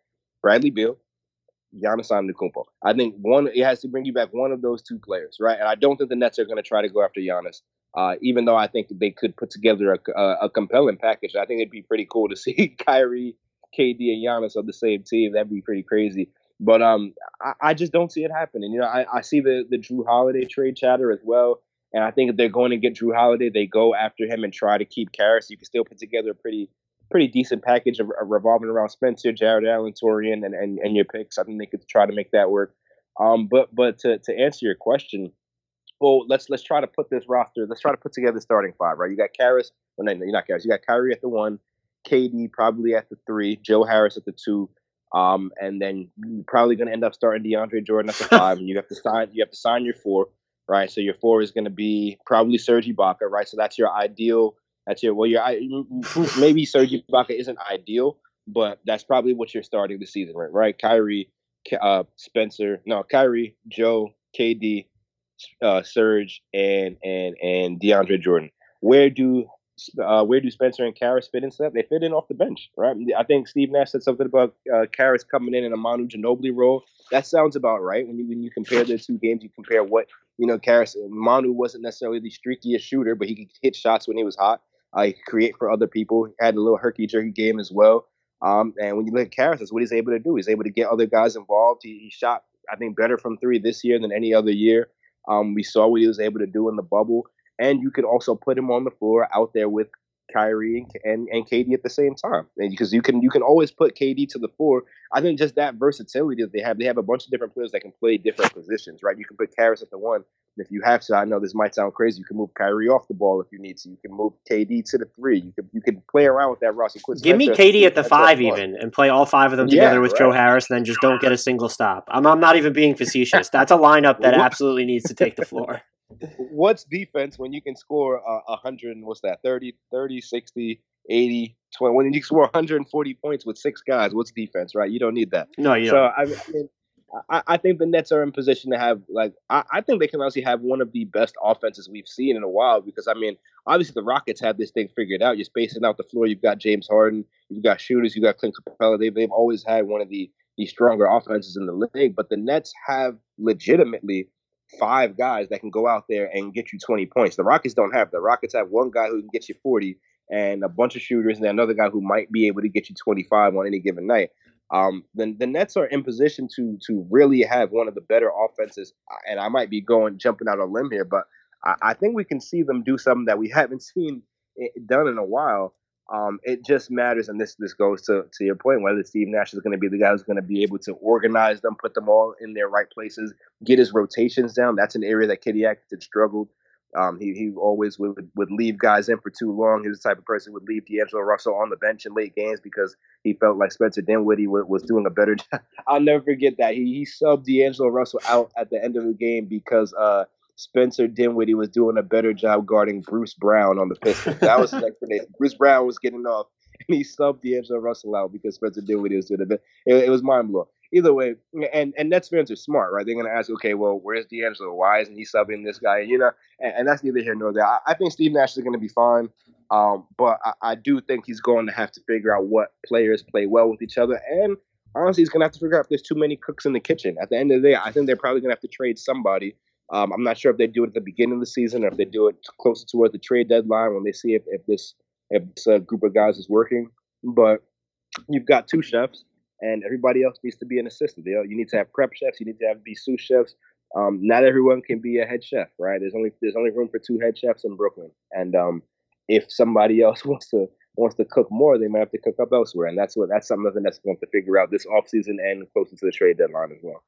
Bradley Beal, Giannis Antetokounmpo. I think one it has to bring you back one of those two players, right? And I don't think the Nets are going to try to go after Giannis. Uh, even though I think they could put together a, a, a, compelling package, I think it'd be pretty cool to see Kyrie, KD, and Giannis on the same team. That'd be pretty crazy. But um, I, I just don't see it happening. You know, I, I see the the Jrue Holiday trade chatter as well, and I think if they're going to get Jrue Holiday, they go after him and try to keep Caris. You can still put together a pretty pretty decent package of, of revolving around Spencer, Jarrett Allen, Taurean, and, and and your picks. I think they could try to make that work. Um, but but to to answer your question, well, let's let's try to put this roster. Let's try to put together the starting five, right? You got Caris. Well, no, you're not Caris. You got Kyrie at the one, KD probably at the three, Joe Harris at the two, um, and then you're probably going to end up starting DeAndre Jordan at the five, and you have to sign. You have to sign your four, right? So your four is going to be probably Serge Ibaka, right? So that's your ideal That's your well, you're I- maybe Serge Ibaka isn't ideal, but that's probably what you're starting the season with, right? Kyrie, uh, Spencer, no, Kyrie, Joe, KD, uh, Serge, and and and DeAndre Jordan. Where do uh, where do Spencer and Caris fit into that? They fit in off the bench, right? I think Steve Nash said something about uh, Caris coming in in a Manu Ginobili role. That sounds about right. When you when you compare the two games, you compare what you know. Caris Manu wasn't necessarily the streakiest shooter, but he could hit shots when he was hot. Could create for other people. He had a little herky jerky game as well. Um, and when you look at Caris, that's what he's able to do. He's able to get other guys involved. He, he shot, I think, better from three this year than any other year. Um, we saw what he was able to do in the bubble, and you could also put him on the floor out there with Kyrie and, and KD at the same time, and because you can you can always put KD to the floor. I think just that versatility that they have, they have a bunch of different players that can play different positions, right? You can put Caris at the one, and if you have to, I know this might sound crazy, you can move Kyrie off the ball if you need to. You can move KD to the three. You can you can play around with that roster. Put Give me KD at the five even and play all five of them Yeah, together with Joe. Harris, and then just don't get a single stop. I'm, I'm not even being facetious. That's a lineup that absolutely needs to take the floor. What's defense when you can score a uh, 100 and what's that 30 30 60 80 20 when you score 140 points with six guys what's defense right you don't need that No, you so don't. I, I mean, I, I think the Nets are in position to have like I, I think they can honestly have one of the best offenses we've seen in a while because I mean obviously the Rockets have this thing figured out. You're spacing out the floor. You've got James Harden. You've got shooters. You've got Clint Capela. They've they've always had one of the the stronger offenses in the league. But the Nets have legitimately five guys that can go out there and get you 20 points. The Rockets don't have. The Rockets have one guy who can get you 40 and a bunch of shooters and another guy who might be able to get you 25 on any given night. Um, the, the Nets are in position to to really have one of the better offenses, and I might be going jumping out a limb here, but I, I think we can see them do something that we haven't seen it done in a while. Um, it just matters, and this this goes to to your point whether Steve Nash is going to be the guy who's going to be able to organize them, put them all in their right places, get his rotations down. That's an area that Kenny Atkinson struggled. Um, he he always would would leave guys in for too long. He was the type of person who would leave D'Angelo Russell on the bench in late games because he felt like Spencer Dinwiddie was, was doing a better job. I'll never forget that he he subbed D'Angelo Russell out at the end of the game because uh, Spencer Dinwiddie was doing a better job guarding Bruce Brown on the Pistons. That was his explanation. Bruce Brown was getting off, and he subbed D'Angelo Russell out because Spencer Dinwiddie was doing a bit. It, it was mind blowing. Either way, and and Nets fans are smart, right? They're gonna ask, okay, well, where's D'Angelo? Why isn't he subbing this guy? You know, and, and that's neither here nor there. I, I think Steve Nash is gonna be fine. Um, but I, I do think he's going to have to figure out what players play well with each other. And honestly, he's going to have to figure out if there's too many cooks in the kitchen. At the end of the day, I think they're probably going to have to trade somebody. Um, I'm not sure if they do it at the beginning of the season or if they do it closer towards the trade deadline when they see if, if this if this uh, group of guys is working. But you've got two chefs, and everybody else needs to be an assistant. You, know, you need to have prep chefs. You need to have be sous chefs. Um, not everyone can be a head chef, right? There's only there's only room for two head chefs in Brooklyn, and um, if somebody else wants to wants to cook more, they might have to cook up elsewhere, and that's what that's something that's going to figure out this offseason and closer to the trade deadline as well.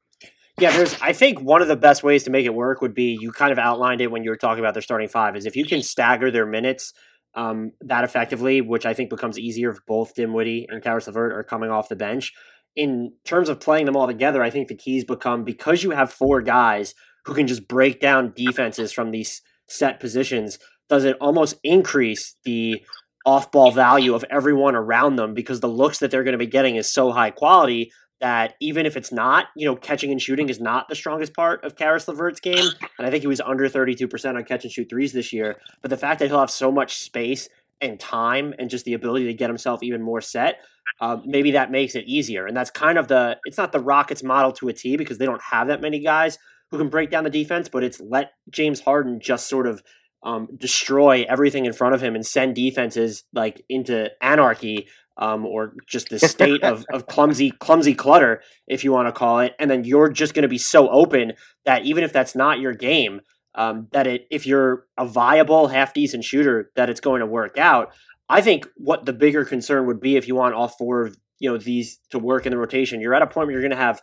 Yeah, there's. I think one of the best ways to make it work would be you kind of outlined it when you were talking about their starting five. Is if you can stagger their minutes um, that effectively, which I think becomes easier if both Dinwiddie and Caris LeVert are coming off the bench. In terms of playing them all together, I think the keys become because you have four guys who can just break down defenses from these set positions. Does it almost increase the off-ball value of everyone around them because the looks that they're going to be getting is so high quality that even if it's not, you know, catching and shooting is not the strongest part of Caris LeVert's game. And I think he was under 32% on catch and shoot threes this year. But the fact that he'll have so much space and time and just the ability to get himself even more set, uh, maybe that makes it easier. And that's kind of the, it's not the Rockets model to a T because they don't have that many guys who can break down the defense, but it's let James Harden just sort of um, destroy everything in front of him and send defenses like into anarchy um, or just the state of, of clumsy clumsy clutter, if you want to call it. And then you're just going to be so open that even if that's not your game, um, that it if you're a viable half decent shooter, that it's going to work out. I think what the bigger concern would be if you want all four of you know these to work in the rotation, you're at a point where you're going to have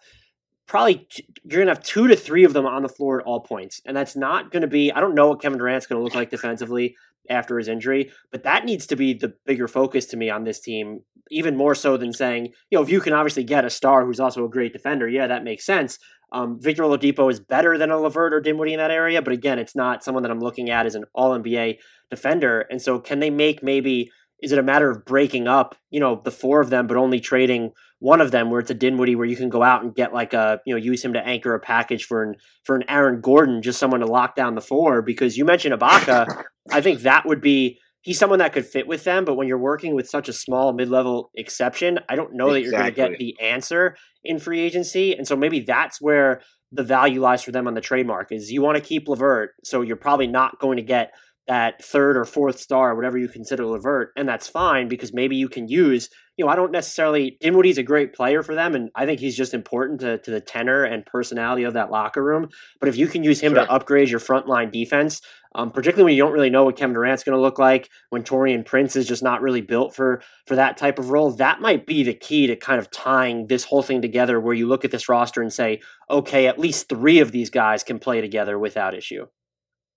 probably you're going to have two to three of them on the floor at all points, and that's not going to be. I don't know what Kevin Durant's going to look like defensively after his injury, but that needs to be the bigger focus to me on this team even more so than saying, you know, if you can obviously get a star who's also a great defender, yeah, that makes sense. Um, Victor Oladipo is better than a LeVert or Dinwiddie in that area, but again, it's not someone that I'm looking at as an All NBA defender. And so, can they make maybe? Is it a matter of breaking up, you know, the four of them, but only trading one of them, where it's a Dinwiddie, where you can go out and get like a, you know, use him to anchor a package for an for an Aaron Gordon, just someone to lock down the four? Because you mentioned Ibaka, I think that would be he's someone that could fit with them, but when you're working with such a small mid-level exception, I don't know that you're going to get the answer in free agency, and so maybe that's where the value lies for them on the trademark is you want to keep LeVert, so you're probably not going to get that third or fourth star, whatever you consider LeVert, and that's fine because maybe you can use, you know, I don't necessarily Dinwiddie's a great player for them, and I think he's just important to, to the tenor and personality of that locker room. But if you can use him sure. to upgrade your frontline defense, um, particularly when you don't really know what Kevin Durant's going to look like, when Taurean Prince is just not really built for for that type of role. That might be the key to kind of tying this whole thing together, where you look at this roster and say, okay, at least three of these guys can play together without issue.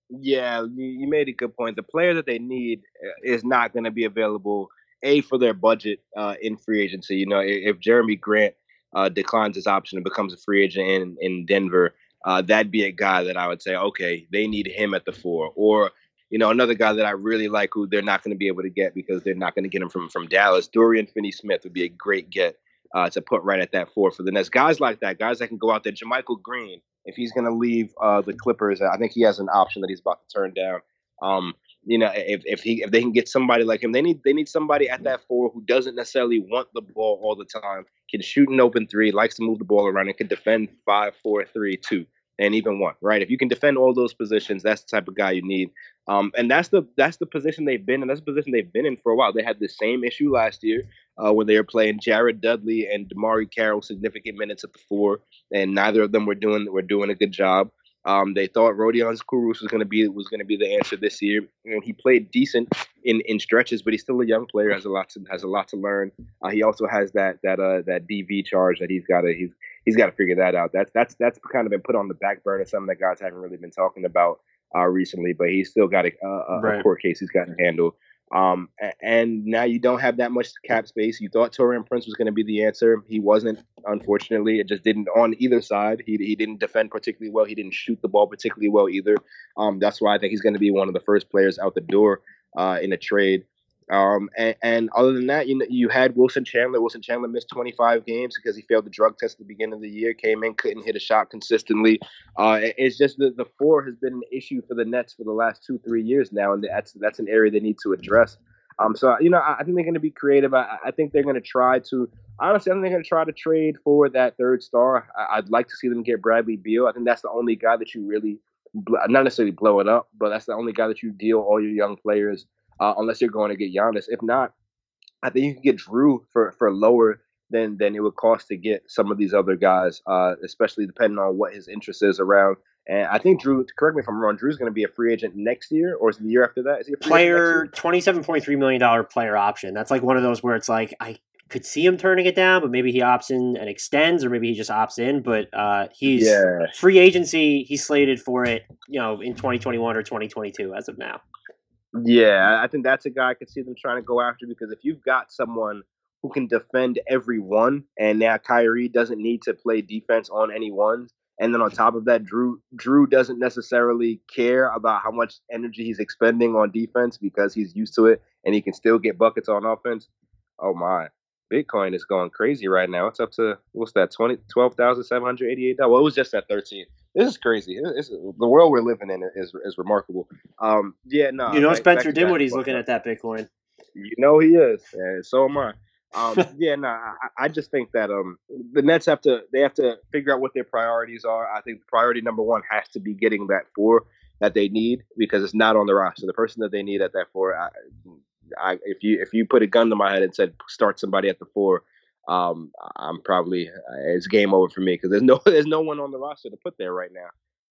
Yeah, you made a good point. The player that they need uh, is not going to be available. A for their budget uh, in free agency. You know, if Jerami Grant uh, declines his option and becomes a free agent in in Denver, uh, that'd be a guy that I would say, okay, they need him at the four. Or, you know, another guy that I really like who they're not going to be able to get because they're not going to get him from, from Dallas, Dorian Finney Smith would be a great get uh, to put right at that four for the Nets. Guys like that, guys that can go out there. JaMychal Green, if he's going to leave uh, the Clippers, I think he has an option that he's about to turn down. Um, you know, if if he if they can get somebody like him, they need they need somebody at that four who doesn't necessarily want the ball all the time, can shoot an open three, likes to move the ball around, and can defend five, four, three, two and even one, right? If you can defend all those positions, that's the type of guy you need. Um, and that's the that's the position they've been in. That's the position they've been in for a while. They had the same issue last year uh, when they were playing Jared Dudley and DeMarre Carroll significant minutes at the four, and neither of them were doing were doing a good job. Um, they thought Rodions Kurucs was going to be was going to be the answer this year, and he played decent in, in stretches, but he's still a young player, has a lot to has a lot to learn. Uh, he also has that that uh, that DV charge that he's got to he's he's got to figure that out. That's that's that's kind of been put on the back burner. Some of the guys haven't really been talking about uh, recently, but he's still got a, a, right. a court case he's got to handle. Um, and now you don't have that much cap space. You thought Taurean Prince was going to be the answer. He wasn't, unfortunately. It just didn't on either side. He, he didn't defend particularly well. He didn't shoot the ball particularly well either. Um, that's why I think he's going to be one of the first players out the door uh, in a trade. Um, and, and, other than that, you know, you had Wilson Chandler. Wilson Chandler missed 25 games because he failed the drug test at the beginning of the year. Came in, couldn't hit a shot consistently. Uh, it's just the the four has been an issue for the Nets for the last two three years now, and that's that's an area they need to address. Um, so you know, I, I think they're going to be creative. I, I think they're going to try to honestly. I think they're going to try to trade for that third star. I, would like to see them get Bradley Beal. I think that's the only guy that you really, not necessarily blow it up, but that's the only guy that you deal all your young players uh, unless you're going to get Giannis. If not, I think you can get Jrue for for lower than than it would cost to get some of these other guys, uh, especially depending on what his interest is around. And I think Jrue, correct me if I'm wrong, Jrue's going to be a free agent next year, or is it the year after that? Is he a player twenty seven point three million dollar player option? That's like one of those where it's like I could see him turning it down, but maybe he opts in and extends, or maybe he just opts in. But uh, he's yeah. free agency. He's slated for it, you know, in twenty twenty one or twenty twenty two as of now. Yeah, I think that's a guy I could see them trying to go after because if you've got someone who can defend every one, and now Kyrie doesn't need to play defense on any ones, and then on top of that, Jrue Jrue doesn't necessarily care about how much energy he's expending on defense because he's used to it, and he can still get buckets on offense. Oh my, Bitcoin is going crazy right now. It's up to what's that? Twenty twelve thousand seven hundred eighty eight dollars. Well, it was just at thirteen. This is crazy. It's, the world we're living in is is remarkable. Um, yeah, no. You know, Spencer Dinwiddie's looking at that Bitcoin. You know he is, and so am I. Um, yeah, no, I, I, just think that um, the Nets have to they have to figure out what their priorities are. I think priority number one has to be getting that four that they need because it's not on the roster. The person that they need at that four, I, I, if you if you put a gun to my head and said start somebody at the four, um, I'm probably it's game over for me because there's no there's no one on the roster to put there right now.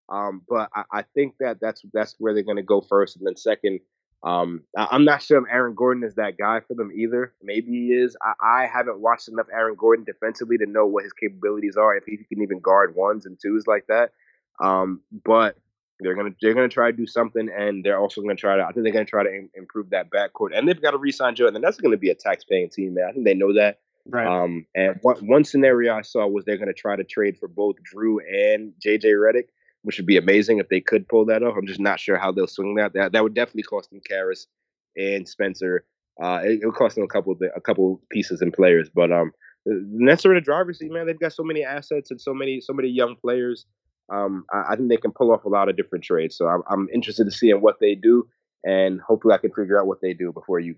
Um, but I, I, think that that's that's where they're going to go first, and then second. Um, I, am not sure if Aaron Gordon is that guy for them either. Maybe he is. I, I, haven't watched enough Aaron Gordon defensively to know what his capabilities are. If he can even guard ones and twos like that. Um, but They're gonna they're gonna try to do something, and they're also gonna try to. I think they're gonna try to im- improve that backcourt, and they've got to re-sign Jordan. And that's gonna be a tax-paying team, man. I think they know that. Right. Um, and one, one scenario I saw was they're gonna try to trade for both Jrue and JJ Redick, which would be amazing if they could pull that off. I'm just not sure how they'll swing that. That that would definitely cost them Caris and Spencer. Uh, it, it would cost them a couple of the, a couple pieces and players, but um, the Nets are in the driver's seat, man. They've got so many assets and so many so many young players um, I, I, think they can pull off a lot of different trades. So I'm, I'm interested to see in what they do, and hopefully I can figure out what they do before you.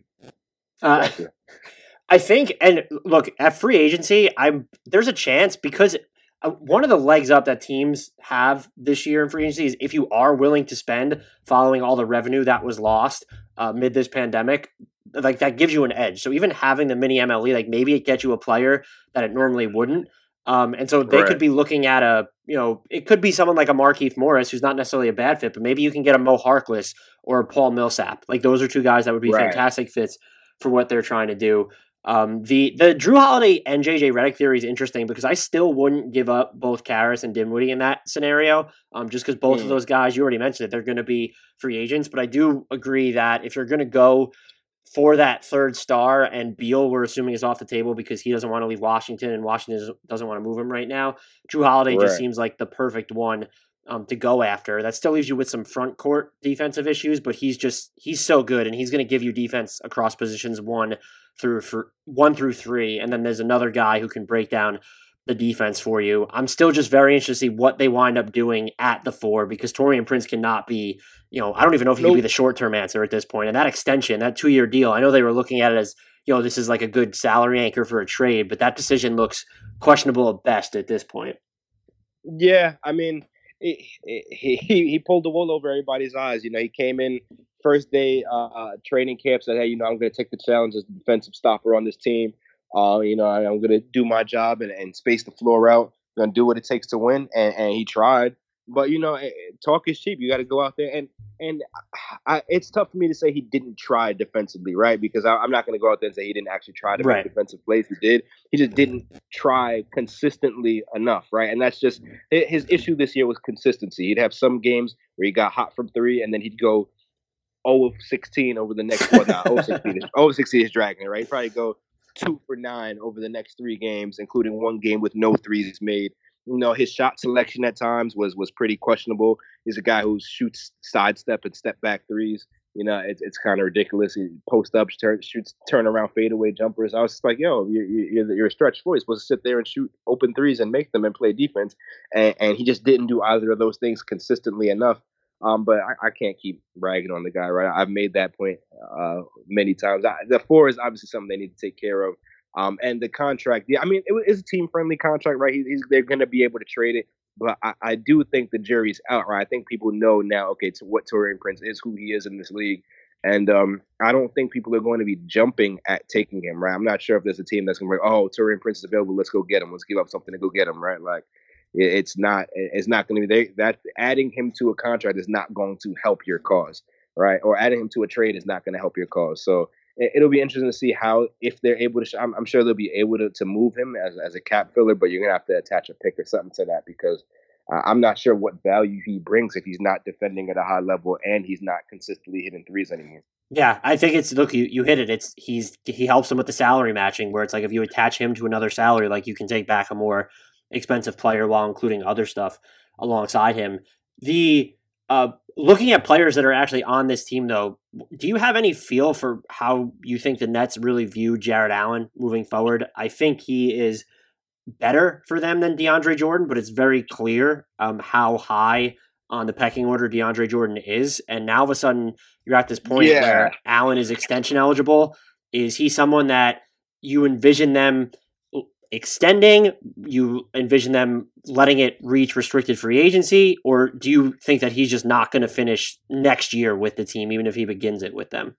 Uh, I think, and look at free agency, I'm there's a chance because uh, one of the legs up that teams have this year in free agency is if you are willing to spend following all the revenue that was lost uh, mid this pandemic, like that gives you an edge. So even having the mini MLE, like maybe it gets you a player that it normally wouldn't. Um, and so they right. could be looking at a, you know, it could be someone like a Markieff Morris, who's not necessarily a bad fit, but maybe you can get a Mo Harkless or a Paul Millsap. Like those are two guys that would be right. fantastic fits for what they're trying to do. Um, the the Jrue Holiday and JJ Redick theory is interesting because I still wouldn't give up both Caris and Dinwiddie in that scenario. Um, just because both mm. of those guys, you already mentioned it, they're going to be free agents. But I do agree that if you're going to go for that third star, and Beal, we're assuming, is off the table because he doesn't want to leave Washington, and Washington doesn't want to move him right now. Jrue Holiday right. just seems like the perfect one um, to go after. That still leaves you with some front court defensive issues, but he's just he's so good, and he's going to give you defense across positions one through for one through three, and then there's another guy who can break down the defense for you. I'm still just very interested to see what they wind up doing at the four because Taurean Prince cannot be, you know, I don't even know if he nope. could be the short term answer at this point. And that extension, that two year deal, I know they were looking at it as, you know, this is like a good salary anchor for a trade, but that decision looks questionable at best at this point. Yeah, I mean, he he he pulled the wool over everybody's eyes. You know, he came in first day uh, uh training camp said, "Hey, you know, I'm going to take the challenge as the defensive stopper on this team." Uh, you know, I, am going to do my job and, and space the floor out. I'm going to do what it takes to win. And, and he tried. But, you know, talk is cheap. You got to go out there. And and I, it's tough for me to say he didn't try defensively, right? Because I, am not going to go out there and say he didn't actually try to right. make defensive plays. He did. He just didn't try consistently enough, right? And that's just his issue this year was consistency. He'd have some games where he got hot from three and then he'd go 0 of 16 over the next one. Well, 0 16 is, 0 16 is dragging, right? He'd probably go two for nine over the next three games, including one game with no threes made. You know, his shot selection at times was was pretty questionable. He's a guy who shoots sidestep and step back threes. You know, it's it's kind of ridiculous. He post up, turn, shoots turn around fadeaway jumpers. I was just like, yo, you're, you're, you're a stretch four. You're supposed to sit there and shoot open threes and make them and play defense. And, and he just didn't do either of those things consistently enough. Um, but I, I, can't keep bragging on the guy, right? I've made that point uh, many times. I, the four is obviously something they need to take care of. Um, and the contract, yeah, I mean, it is a team friendly contract, right? He's, they're going to be able to trade it. But I, I, do think the jury's out, right? I think people know now, okay, to what Taurean Prince is, who he is in this league. And um, I don't think people are going to be jumping at taking him, right? I'm not sure if there's a team that's going to be, like, oh, Taurean Prince is available, let's go get him. Let's give up something to go get him, right? Like, it's not it's not going to be they, that adding him to a contract is not going to help your cause, right? Or adding him to a trade is not going to help your cause. So it, will be interesting to see how if they're able to. I'm, I'm, sure they'll be able to, to move him as as a cap filler, but you're gonna have to attach a pick or something to that because. Uh, I'm not sure what value he brings if he's not defending at a high level and he's not consistently hitting threes anymore. Yeah, I think it's look you you hit it. It's he's he helps him with the salary matching where it's like if you attach him to another salary, like you can take back a more expensive player while including other stuff alongside him. The uh, looking at players that are actually on this team, though, do you have any feel for how you think the Nets really view Jarrett Allen moving forward? I think he is better for them than DeAndre Jordan, but it's very clear um, how high on the pecking order DeAndre Jordan is. And now all of a sudden, you're at this point yeah. where Allen is extension eligible. Is he someone that you envision them extending? You envision them letting it reach restricted free agency, or do you think that he's just not going to finish next year with the team, even if he begins it with them?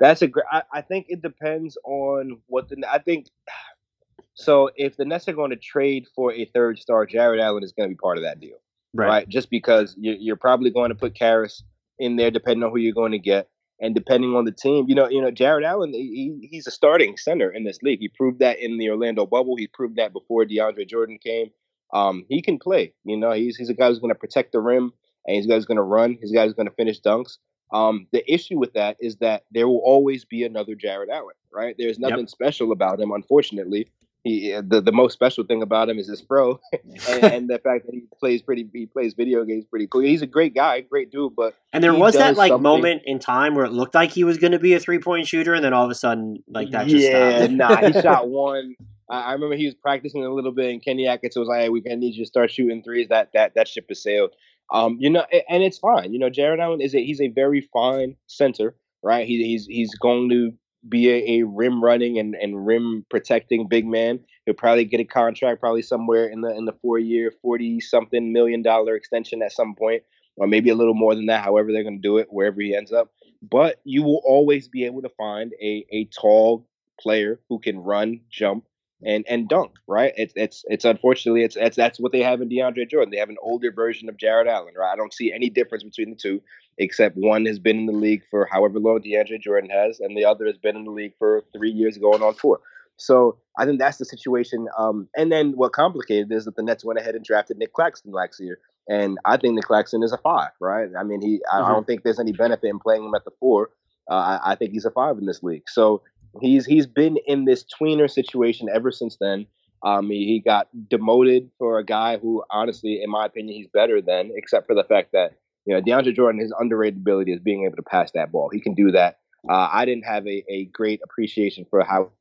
That's a great. I, I think it depends on what the. I think so. If the Nets are going to trade for a third star, Jarrett Allen is going to be part of that deal, right? right? Just because you're, you're probably going to put Caris in there, depending on who you're going to get and depending on the team, you know, you know, Jarrett Allen, he, he's a starting center in this league. He proved that in the Orlando bubble. He proved that before DeAndre Jordan came. Um, he can play. You know, he's he's a guy who's going to protect the rim and he's guys going to run. His guys going to finish dunks. Um, the issue with that is that there will always be another Jarrett Allen, right? There's nothing Yep. special about him, unfortunately. He the, the most special thing about him is his pro, and, and the fact that he plays pretty he plays video games pretty cool. He's a great guy, great dude, but And there was that like something- moment in time where it looked like he was going to be a three point shooter, and then all of a sudden, like that just yeah, nah, he shot one. I, remember he was practicing a little bit, and Kenny Atkins was like, hey, "We're gonna need you to start shooting threes. That that that ship has sailed." Um, you know, and it's fine. You know, Jarrett Allen is a he's a very fine center, right? He, he's he's going to be a, a rim running and, and rim protecting big man. He'll probably get a contract, probably somewhere in the in the four year, forty something million dollar extension at some point, or maybe a little more than that. However, they're going to do it, wherever he ends up. But you will always be able to find a a tall player who can run, jump, and and dunk. Right? It's it's it's unfortunately it's, it's that's what they have in DeAndre Jordan. They have an older version of Jarrett Allen. Right? I don't see any difference between the two, except one has been in the league for however long DeAndre Jordan has, and the other has been in the league for three years, going on four. So I think that's the situation. Um, and then what complicated is that the Nets went ahead and drafted Nic Claxton last year, and I think Nic Claxton is a five. Right? I mean, he I, I don't think there's any benefit in playing him at the four. Uh, I, I think he's a five in this league. So he's he's been in this tweener situation ever since then. Um, he, he got demoted for a guy who, honestly, in my opinion, he's better than, except for the fact that you know DeAndre Jordan, his underrated ability is being able to pass that ball. He can do that. Uh, I didn't have a, a great appreciation for how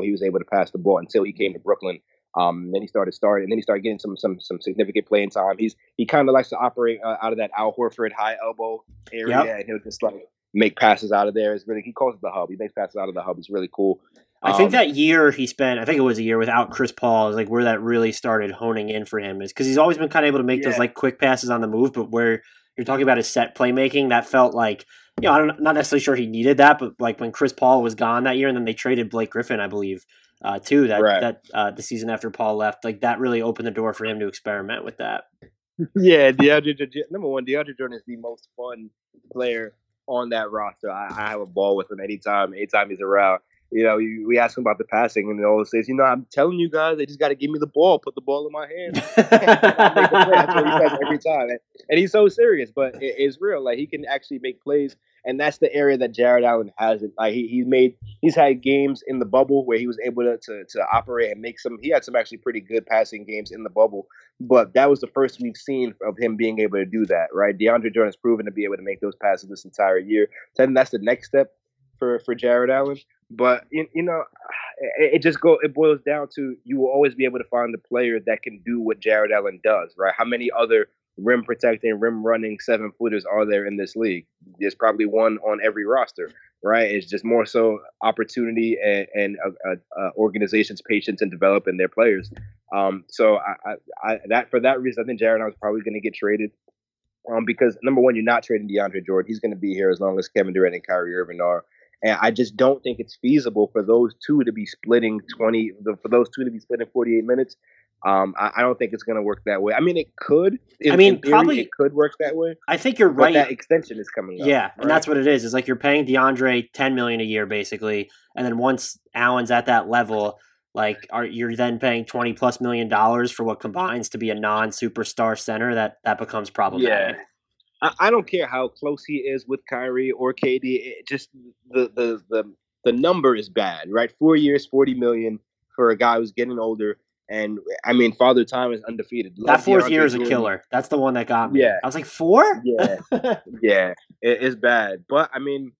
he was able to pass the ball until he came to Brooklyn. Um, then he started starting, and then he started getting some some some significant playing time. He's he kind of likes to operate uh, out of that Al Horford high elbow area, Yep. and he'll just like make passes out of there. It's really he calls it the hub. He makes passes out of the hub. It's really cool. I think Um, that year he spent, I think it was a year without Chris Paul, is like where that really started honing in for him. Is because he's always been kind of able to make those like quick passes on the move, but where you're talking about his set playmaking, that felt like you know I'm not necessarily sure he needed that, but like when Chris Paul was gone that year, and then they traded Blake Griffin, I believe, uh, too. That Right. that uh, the season after Paul left, like that really opened the door for him to experiment with that. Yeah, DeAndre number one, DeAndre Jordan is the most fun player on that roster. I, I have a ball with him anytime, anytime he's around. You know, you, we ask him about the passing, and he always says, "You know, I'm telling you guys, they just got to give me the ball, put the ball in my hand." I'll make a play. That's what he says every time, and, he's so serious, but it, it's real. Like he can actually make plays, and that's the area that Jarrett Allen hasn't. Like he, he's made, he's had games in the bubble where he was able to, to to operate and make some. He had some actually pretty good passing games in the bubble, but that was the first we've seen of him being able to do that. Right, DeAndre Jordan's proven to be able to make those passes this entire year. Then that's the next step for for Jarrett Allen. But you, you know, it, it just go it boils down to you will always be able to find the player that can do what Jarrett Allen does, right? How many other rim protecting, rim running seven footers are there in this league? There's probably one on every roster, right? It's just more so opportunity and, and uh, uh, uh, organizations' patience in developing their players. Um, so I, I, I, that for that reason, I think Jarrett Allen's probably going to get traded. Um, because number one, you're not trading DeAndre Jordan. He's going to be here as long as Kevin Durant and Kyrie Irving are. And I just don't think it's feasible for those two to be splitting 20, for those two to be splitting 48 minutes. Um, I, I don't think it's going to work that way. I mean, it could. In, I mean, in theory, probably- it could work that way. I think you're But right. that extension is coming up. Yeah, right? and that's what it is. It's like you're paying DeAndre ten million a year basically, and then once Allen's at that level, like are you're then paying twenty plus million dollars for what combines to be a non superstar center that that becomes problematic. I, I don't care how close he is with Kyrie or KD. It just the the the the number is bad, right? Four years, forty million for a guy who's getting older, and I mean, Father Time is undefeated. That fourth DeAndre year is a killer. That's the one that got me. Yeah. I was like four. Yeah, yeah, it, it's bad. But I mean,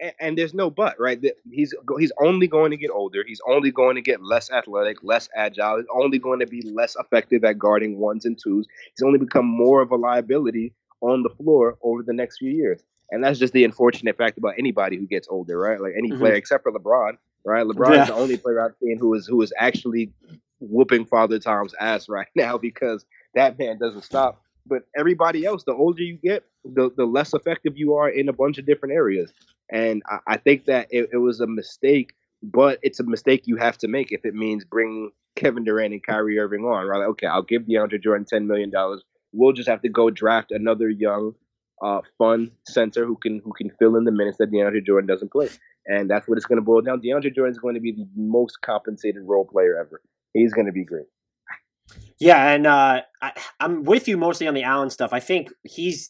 and, and there's no but, right? He's he's only going to get older. He's only going to get less athletic, less agile. He's only going to be less effective at guarding ones and twos. He's only become more of a liability on the floor over the next few years. And that's just the unfortunate fact about anybody who gets older, right? Like any Mhm. player except for LeBron, right? LeBron Yeah. is the only player I've seen who is who is actually whooping Father Tom's ass right now because that man doesn't stop. But everybody else, the older you get, the, the less effective you are in a bunch of different areas. And I, I think that it, it was a mistake, but it's a mistake you have to make if it means bringing Kevin Durant and Kyrie Irving on. Right? Like, okay, I'll give DeAndre Jordan $10 million. We'll just have to go draft another young, uh, fun center who can who can fill in the minutes that DeAndre Jordan doesn't play. And that's what it's going to boil down. DeAndre Jordan is going to be the most compensated role player ever. He's going to be great. Yeah, and uh, I, I'm with you mostly on the Allen stuff. I think he's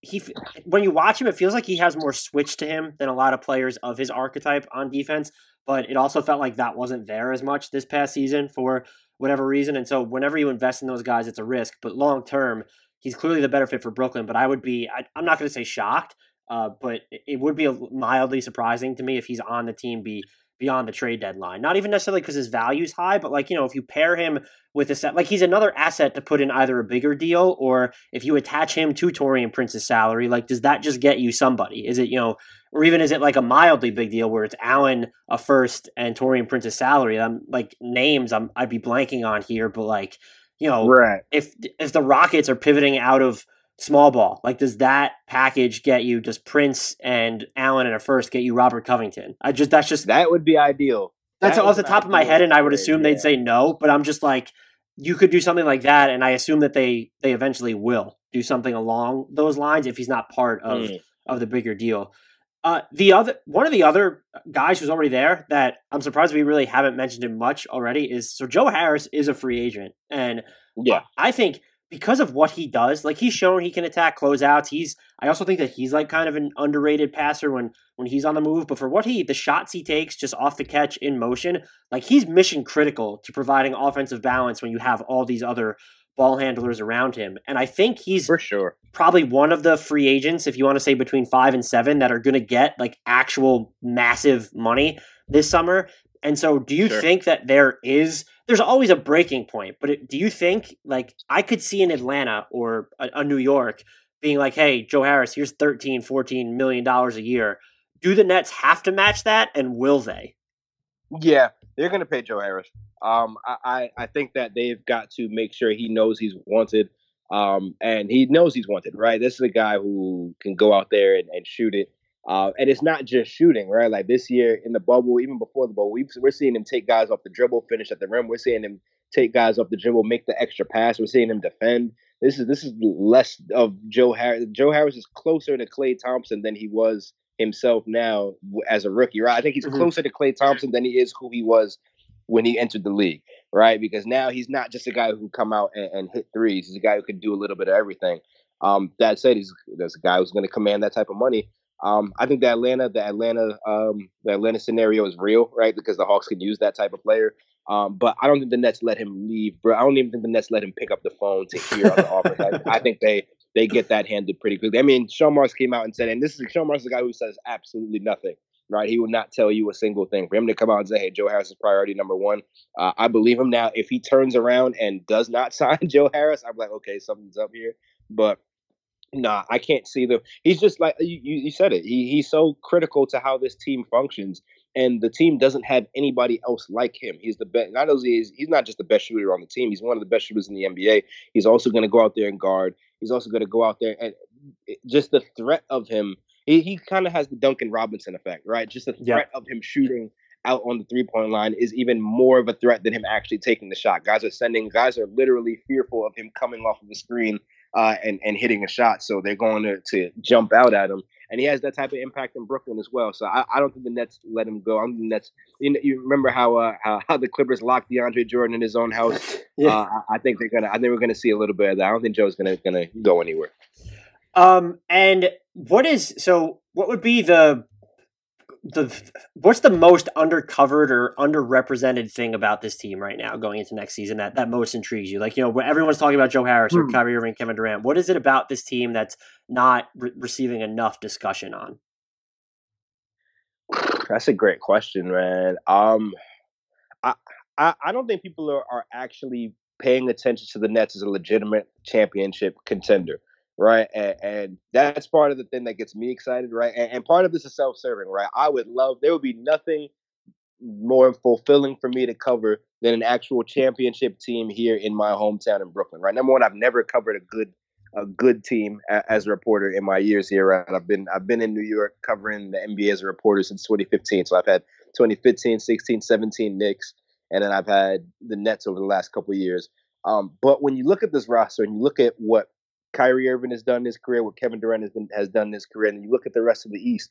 he when you watch him, it feels like he has more switch to him than a lot of players of his archetype on defense. But it also felt like that wasn't there as much this past season for whatever reason. And so whenever you invest in those guys, it's a risk. But long term, he's clearly the better fit for Brooklyn. But I would be I, am not going to say shocked, uh, but it would be mildly surprising to me if he's on the team be beyond the trade deadline. Not even necessarily because his value's high, but like, you know, if you pair him with a set, like he's another asset to put in either a bigger deal or if you attach him to Taurean Prince's salary, like, does that just get you somebody? Is it, you know, or even is it like a mildly big deal where it's Allen a first and Taurean Prince's salary? I'm like names I'm I'd be blanking on here, but like, you know, right. if if the Rockets are pivoting out of small ball. Like, does that package get you? Does Prince and Allen in a first get you Robert Covington? I just that's just that would be ideal. That's that off the top of my head, and I would assume yeah. they'd say no. But I'm just like, you could do something like that, and I assume that they they eventually will do something along those lines if he's not part of mm. of the bigger deal. Uh, the other one of the other guys who's already there that I'm surprised we really haven't mentioned him much already is so Joe Harris is a free agent, and yeah, I think because of what he does, like he's shown he can attack closeouts. He's I also think that he's like kind of an underrated passer when when he's on the move. But for what he the shots he takes just off the catch in motion, like he's mission critical to providing offensive balance when you have all these other ball handlers around him. And I think he's for sure probably one of the free agents, if you want to say between five and seven, that are going to get like actual massive money this summer. And so, do you sure. think that there is there's always a breaking point, but it, do you think like I could see in Atlanta or a, a, New York being like, "Hey, Joe Harris, here's 13, 14 million dollars a year." Do the Nets have to match that and will they? Yeah, they're going to pay Joe Harris. Um, I, I think that they've got to make sure he knows he's wanted. Um, and he knows he's wanted, right? This is a guy who can go out there and, and shoot it. Uh, and it's not just shooting, right? Like this year in the bubble, even before the bubble, we are seeing him take guys off the dribble, finish at the rim. We're seeing him take guys off the dribble, make the extra pass. We're seeing him defend. This is this is less of Joe Harris. Joe Harris is closer to Klay Thompson than he was himself now as a rookie, right? I think he's mm-hmm. closer to Klay Thompson than he is who he was when he entered the league, right? Because now he's not just a guy who come out and, and hit threes. He's a guy who can do a little bit of everything. Um, that said, he's there's a guy who's going to command that type of money. Um, I think the Atlanta, the Atlanta, um, the Atlanta scenario is real, right? Because the Hawks can use that type of player. Um, but I don't think the Nets let him leave, bro. I don't even think the Nets let him pick up the phone to hear on the offer. I, I, think they they get that handed pretty quickly. I mean, Sean Marks came out and said, and this is Sean Marks, the guy who says absolutely nothing, right? He will not tell you a single thing. For him to come out and say, "Hey, Joe Harris is priority number one," uh, I believe him. Now, if he turns around and does not sign Joe Harris, I'm like, okay, something's up here. But nah, I can't see the. He's just like you, you said it. He, he's so critical to how this team functions, and the team doesn't have anybody else like him. He's the best. Not only is he's not just the best shooter on the team, he's one of the best shooters in the NBA. He's also going to go out there and guard. He's also going to go out there and just the threat of him. He, he kind of has the Duncan Robinson effect, right? Just the threat of him shooting out on the three point line is even more of a threat than him actually taking the shot. Guys are sending, guys are literally fearful of him coming off of the screen uh, and and hitting a shot. So they're going to, to jump out at him, and he has that type of impact in Brooklyn as well. So I, I don't think the Nets let him go. I'm the Nets. You, know, you remember how, uh, how how the Clippers locked DeAndre Jordan in his own house? yeah. Uh, I, I think they're gonna. I think we're gonna see a little bit of that. I don't think Joe's gonna gonna go anywhere. Um, and what is so? What would be the the what's the most undercovered or underrepresented thing about this team right now going into next season that that most intrigues you? Like you know, everyone's talking about Joe Harris or hmm. Kyrie Irving, Kevin Durant. What is it about this team that's not re- receiving enough discussion on? That's a great question, man. Um, I I, I don't think people are, are actually paying attention to the Nets as a legitimate championship contender right? And, and, that's part of the thing that gets me excited, right? And, and part of this is self-serving, right? I would love there would be nothing more fulfilling for me to cover than an actual championship team here in my hometown in Brooklyn, right? Number one, I've never covered a good a good team as a reporter in my years here. Right? I've been I've been in New York covering the NBA as a reporter since 2015. So I've had 2015, 16, 17 Knicks, and then I've had the Nets over the last couple years. Um, but when you look at this roster and you look at what Kyrie Irving has done in his career, what Kevin Durant has been has done in his career, and you look at the rest of the East,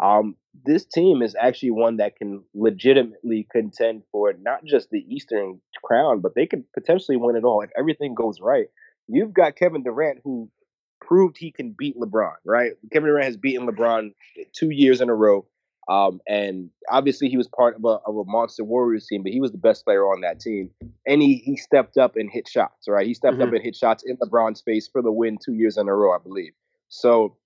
um, this team is actually one that can legitimately contend for not just the Eastern crown, but they could potentially win it all if everything goes right. You've got Kevin Durant who proved he can beat LeBron, right? Kevin Durant has beaten LeBron two years in a row. Um, and obviously he was part of a, of a monster Warriors team, but he was the best player on that team. And he, he stepped up and hit shots, right? He stepped mm-hmm. up and hit shots in LeBron's face for the win two years in a row, I believe. So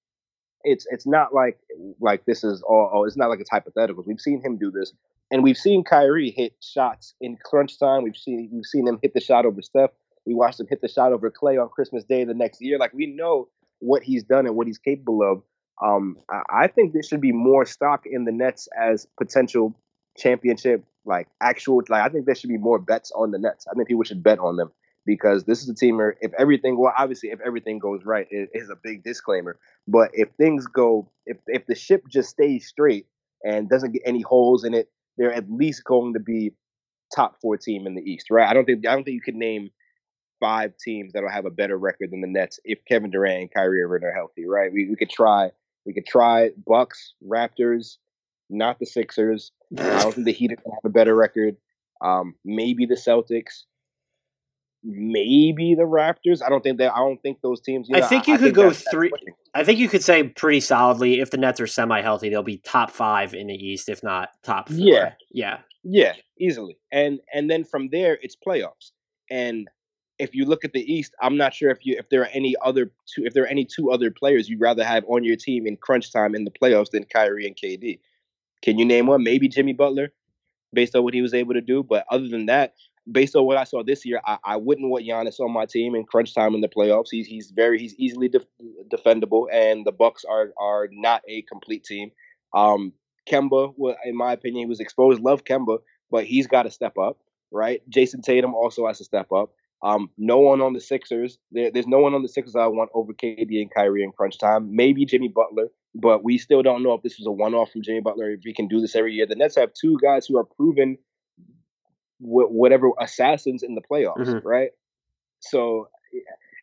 it's it's not like like this is all oh, it's not like it's hypothetical. We've seen him do this. And we've seen Kyrie hit shots in crunch time. We've seen we've seen him hit the shot over Steph. We watched him hit the shot over Klay on Christmas Day the next year. Like we know what he's done and what he's capable of. Um, I, think there should be more stock in the Nets as potential championship, like actual. Like I think there should be more bets on the Nets. I think people should bet on them because this is a team where if everything, well, obviously if everything goes right, it is a big disclaimer. But if things go, if if the ship just stays straight and doesn't get any holes in it, they're at least going to be top four team in the East, right? I don't think I don't think you could name five teams that'll have a better record than the Nets if Kevin Durant and Kyrie Irving are healthy, right? We, we could try we could try Bucks, Raptors, not the Sixers. I don't think the Heat have a better record. Um, maybe the Celtics, maybe the Raptors. I don't think that. I don't think those teams. You know, I think you I, could I think go three. I think you could say pretty solidly if the Nets are semi healthy, they'll be top five in the East, if not top four. Yeah, yeah, yeah, easily. And and then from there, it's playoffs. And if you look at the East, I'm not sure if you if there are any other two if there are any two other players you'd rather have on your team in crunch time in the playoffs than Kyrie and KD. Can you name one? Maybe Jimmy Butler, based on what he was able to do. But other than that, based on what I saw this year, I, I wouldn't want Giannis on my team in crunch time in the playoffs. He's he's very he's easily def- defendable, and the Bucks are are not a complete team. Um, Kemba, well, in my opinion, he was exposed. Love Kemba, but he's got to step up, right? Jayson Tatum also has to step up. Um, no one on the Sixers. There, there's no one on the Sixers I want over KD and Kyrie in crunch time. Maybe Jimmy Butler, but we still don't know if this was a one-off from Jimmy Butler. If we can do this every year, the Nets have two guys who are proven whatever assassins in the playoffs, mm-hmm. right? So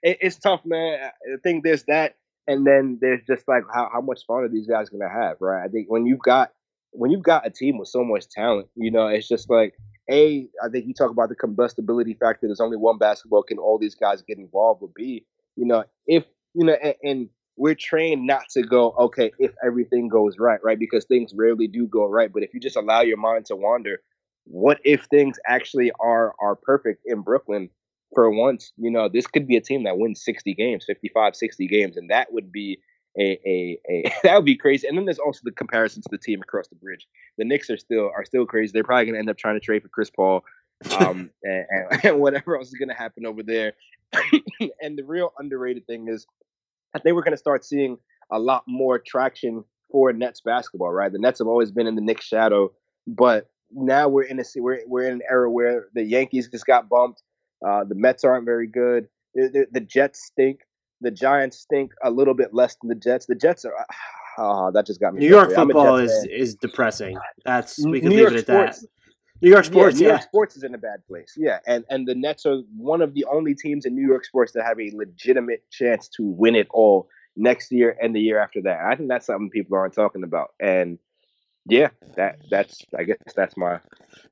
it, it's tough, man. I think there's that, and then there's just like how, how much fun are these guys gonna have, right? I think when you've got when you've got a team with so much talent, you know, it's just like a. I think you talk about the combustibility factor. There's only one basketball can all these guys get involved. But B, you know, if you know, and, and we're trained not to go okay if everything goes right, right? Because things rarely do go right. But if you just allow your mind to wander, what if things actually are are perfect in Brooklyn for once? You know, this could be a team that wins 60 games, 55, 60 games, and that would be a a, a that would be crazy. And then there's also the comparison to the team across the bridge. The Knicks are still are still crazy. They're probably gonna end up trying to trade for Chris Paul. um, and, and, whatever else is going to happen over there. and the real underrated thing is, I think we're going to start seeing a lot more traction for Nets basketball. Right, the Nets have always been in the Knicks shadow, but now we're in a we're we're in an era where the Yankees just got bumped. Uh, the Mets aren't very good. The, the, the, Jets stink. The Giants stink a little bit less than the Jets. The Jets are. Uh, that just got me. New York football is fan. is depressing. That's we can New leave York it at sports, that. New York sports, yeah, New yeah. York sports is in a bad place. Yeah, and and the Nets are one of the only teams in New York sports that have a legitimate chance to win it all next year and the year after that. I think that's something people aren't talking about. And yeah, that that's I guess that's my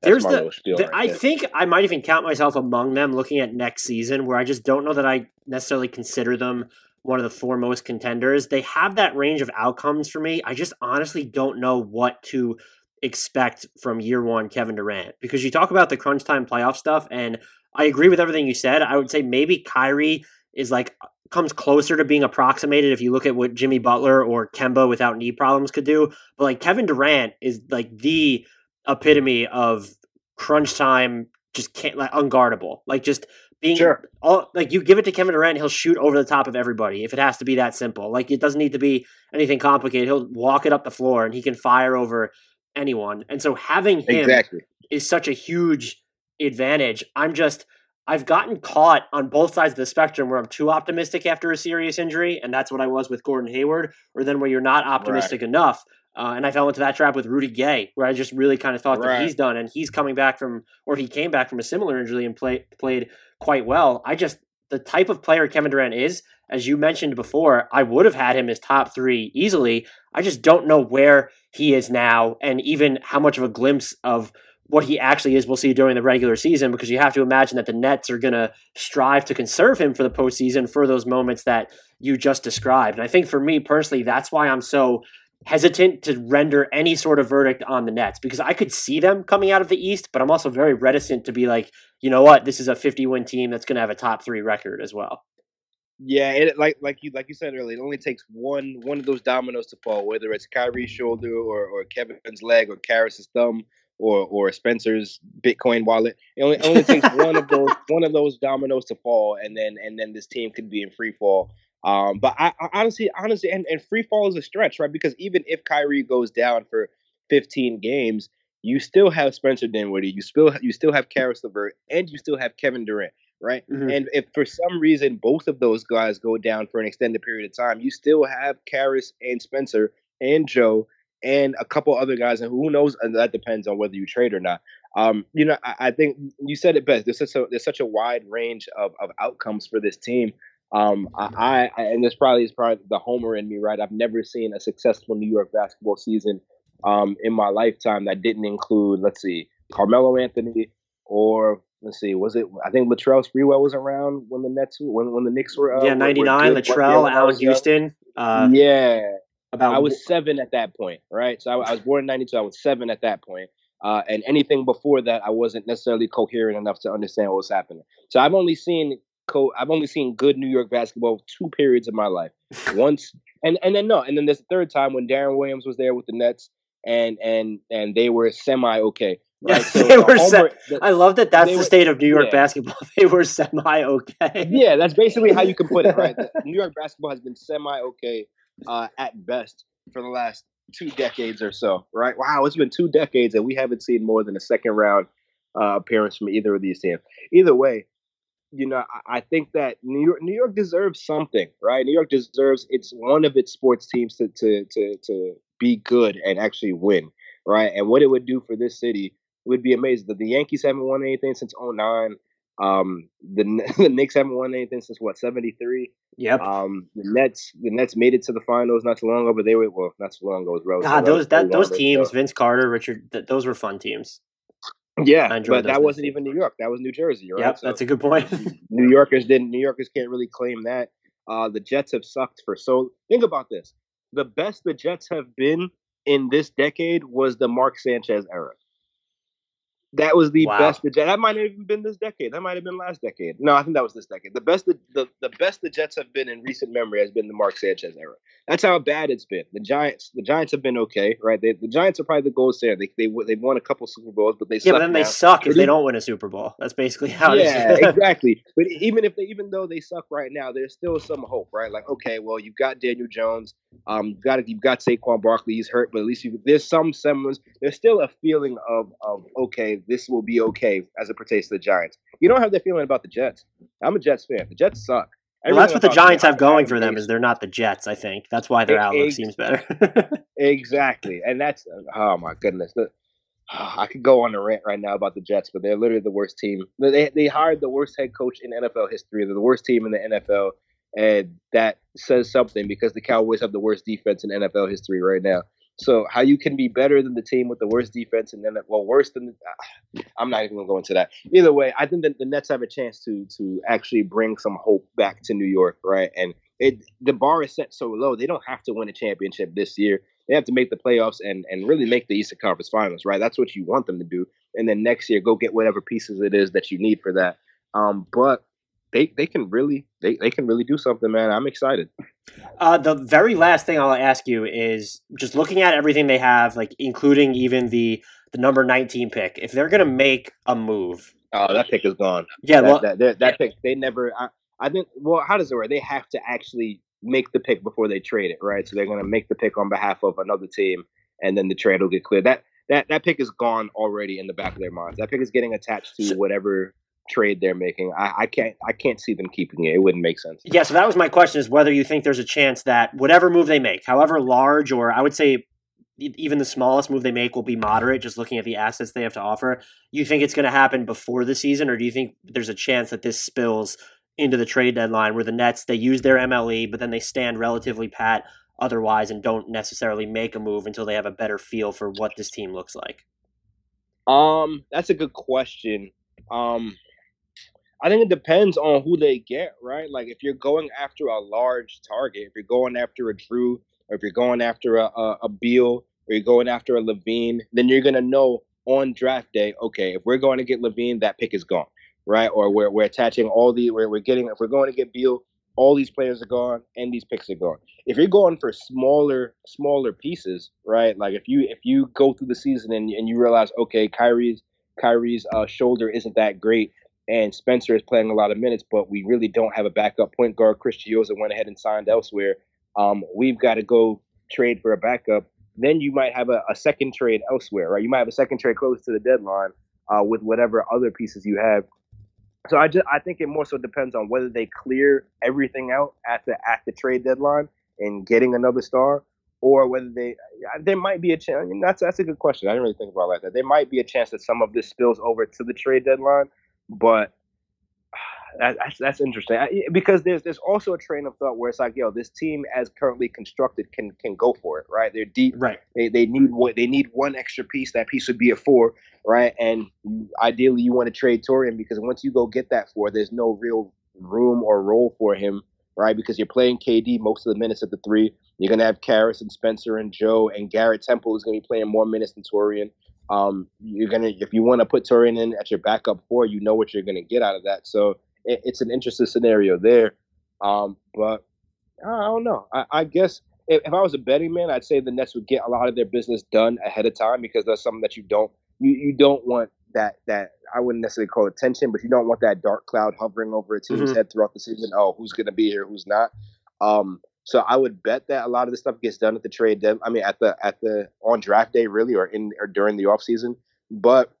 that's there's my the, the right I there. think I might even count myself among them looking at next season where I just don't know that I necessarily consider them one of the foremost contenders. They have that range of outcomes for me. I just honestly don't know what to expect from year one Kevin Durant because you talk about the crunch time playoff stuff and I agree with everything you said. I would say maybe Kyrie is like comes closer to being approximated if you look at what Jimmy Butler or Kemba without knee problems could do. But like Kevin Durant is like the epitome of crunch time, just can't like unguardable. Like just being sure. all like you give it to Kevin Durant, he'll shoot over the top of everybody if it has to be that simple. Like it doesn't need to be anything complicated. He'll walk it up the floor and he can fire over anyone. And so having him exactly. is such a huge advantage. I'm just I've gotten caught on both sides of the spectrum where I'm too optimistic after a serious injury, and that's what I was with Gordon Hayward, or then where you're not optimistic right. enough. Uh, and I fell into that trap with Rudy Gay, where I just really kind of thought right. that he's done, and he's coming back from, or he came back from a similar injury and play, played quite well. I just, the type of player Kevin Durant is, as you mentioned before, I would have had him as top three easily. I just don't know where he is now, and even how much of a glimpse of what he actually is, we'll see during the regular season because you have to imagine that the Nets are going to strive to conserve him for the postseason for those moments that you just described. And I think for me personally, that's why I'm so hesitant to render any sort of verdict on the Nets because I could see them coming out of the East, but I'm also very reticent to be like, you know what, this is a 50 win team that's going to have a top three record as well. Yeah, it like like you like you said earlier, it only takes one one of those dominoes to fall, whether it's Kyrie's shoulder or, or Kevin's leg or Caris's thumb or or Spencer's Bitcoin wallet. It only, only takes one of those one of those dominoes to fall, and then and then this team could be in free fall. Um, but I, I honestly, honestly, and, and free fall is a stretch, right? Because even if Kyrie goes down for 15 games, you still have Spencer Dinwiddie, you still you still have Caris LeVert, and you still have Kevin Durant right? Mm-hmm. And if for some reason both of those guys go down for an extended period of time, you still have Caris and Spencer and Joe and a couple other guys, and who knows? And that depends on whether you trade or not. Um, you know, I, I, think you said it best. There's such a there's such a wide range of, of outcomes for this team. Um, I, I and this probably is probably the homer in me, right? I've never seen a successful New York basketball season um, in my lifetime that didn't include, let's see, Carmelo Anthony or let's see, was it? I think Latrell Sprewell was around when the Nets when when the Knicks were uh, yeah ninety nine. Latrell, Allan Houston. Uh, yeah, about I was seven at that point, right? So I, I was born in ninety two. I was seven at that point. Uh, and anything before that, I wasn't necessarily coherent enough to understand what was happening. So I've only seen co- I've only seen good New York basketball two periods of my life. Once and and then no, and then there's a third time when Deron Williams was there with the Nets, and and and they were semi okay. Right? So they were Homer, se- I love that that's the were, state of New York yeah. basketball. They were semi okay. Yeah, that's basically how you can put it, right? New York basketball has been semi okay uh, at best for the last two decades or so, right? Wow, it's been two decades and we haven't seen more than a second round uh, appearance from either of these teams. Either way, you know, I, I think that New York, New York deserves something, right? New York deserves it's one of its sports teams to to to to be good and actually win, right? And what it would do for this city would be amazing. That the Yankees haven't won anything since 09. Um, the the Knicks haven't won anything since what seventy three. Yep. Um, the Nets the Nets made it to the finals not too long ago, but they were well not too long ago. Was God, those that those teams, so. Vince Carter, Richard, th- those were fun teams. Yeah, but that wasn't even New York. That was New Jersey, right? Yep, so that's a good point. New Yorkers didn't. New Yorkers can't really claim that. Uh, the Jets have sucked for so. Think about this: the best the Jets have been in this decade was the Mark Sanchez era. That was the wow. best the Jets. That might have even been this decade. That might have been last decade. No, I think that was this decade. The best the, the, the best the Jets have been in recent memory has been the Mark Sanchez era. That's how bad it's been. The Giants the Giants have been okay, right? They, the Giants are probably the gold standard. They they they've won a couple Super Bowls, but they yeah, but then now. they suck if they don't win a Super Bowl. That's basically how. Yeah, exactly. But even if they even though they suck right now, there's still some hope, right? Like okay, well you've got Daniel Jones, um, you've got you've got Saquon Barkley. He's hurt, but at least you, there's some semblance. There's still a feeling of of okay, this will be okay as it pertains to the Giants. You don't have that feeling about the Jets. I'm a Jets fan. The Jets suck. Well, that's what the Giants have going for them is they're not the Jets. I think that's why their outlook seems better. exactly, and that's oh my goodness. The, I could go on a rant right now about the Jets, but they're literally the worst team. They they hired the worst head coach in NFL history. They're the worst team in the NFL, and that says something because the Cowboys have the worst defense in NFL history right now. So how you can be better than the team with the worst defense and then well worse than the, uh, I'm not even gonna go into that. Either way, I think that the Nets have a chance to to actually bring some hope back to New York, right? And it the bar is set so low they don't have to win a championship this year. They have to make the playoffs and and really make the Eastern Conference Finals, right? That's what you want them to do. And then next year, go get whatever pieces it is that you need for that. Um, but they they can really they, they can really do something, man. I'm excited. Uh, the very last thing I'll ask you is just looking at everything they have, like including even the the number 19 pick. If they're gonna make a move, oh, that pick is gone. Yeah, that, well, that, that, that pick they never. I, I think. Well, how does it work? They have to actually make the pick before they trade it, right? So they're gonna make the pick on behalf of another team, and then the trade will get cleared. That that that pick is gone already in the back of their minds. That pick is getting attached to whatever trade they're making. I, I, can't I can't see them keeping it. It wouldn't make sense. Yeah, so that was my question: is whether you think there's a chance that whatever move they make, however large, or I would say even the smallest move they make will be moderate, just looking at the assets they have to offer. You think it's going to happen before the season, or do you think there's a chance that this spills into the trade deadline, where the Nets they use their MLE, but then they stand relatively pat otherwise and don't necessarily make a move until they have a better feel for what this team looks like? Um, that's a good question. Um, I think it depends on who they get, right? Like if you're going after a large target, if you're going after a Jrue, or if you're going after a, a, a Beal, or you're going after a LaVine, then you're gonna know on draft day, okay, if we're going to get LaVine, that pick is gone, right? Or we're we're attaching all the we're, we're getting if we're going to get Beal, all these players are gone and these picks are gone. If you're going for smaller smaller pieces, right? Like if you if you go through the season and, and you realize, okay, Kyrie's Kyrie's uh, shoulder isn't that great, and Spencer is playing a lot of minutes, but we really don't have a backup point guard. Chris Chiozza went ahead and signed elsewhere. Um, we've got to go trade for a backup. Then you might have a, a, second trade elsewhere, right? You might have a second trade close to the deadline uh, with whatever other pieces you have. So I just I think it more so depends on whether they clear everything out at the at the trade deadline and getting another star, or whether they there might be a chance. I mean, that's that's a good question. I didn't really think about like that. There might be a chance that some of this spills over to the trade deadline, but that's that's interesting I, because there's there's also a train of thought where it's like, yo, this team as currently constructed can can go for it, right? They're deep, right? They they need what they need one extra piece. That piece would be a four, right? And you, ideally, you want to trade Taurean because once you go get that four, there's no real room or role for him, right? Because you're playing KD most of the minutes at the three. You're gonna have Caris and Spencer and Joe and Garrett Temple is gonna be playing more minutes than Taurean. Um, you're gonna if you want to put Taurean in at your backup four, you know what you're gonna get out of that. So it, it's an interesting scenario there. Um, but I don't know. I, I guess if, if, I was a betting man, I'd say the Nets would get a lot of their business done ahead of time because that's something that you don't you, you don't want that that I wouldn't necessarily call it tension, but you don't want that dark cloud hovering over a team's mm-hmm. head throughout the season. Oh, who's going to be here? Who's not? Um, so I would bet that a lot of this stuff gets done at the trade. Dev- I mean, at the at the on draft day, really, or in or during the off season. But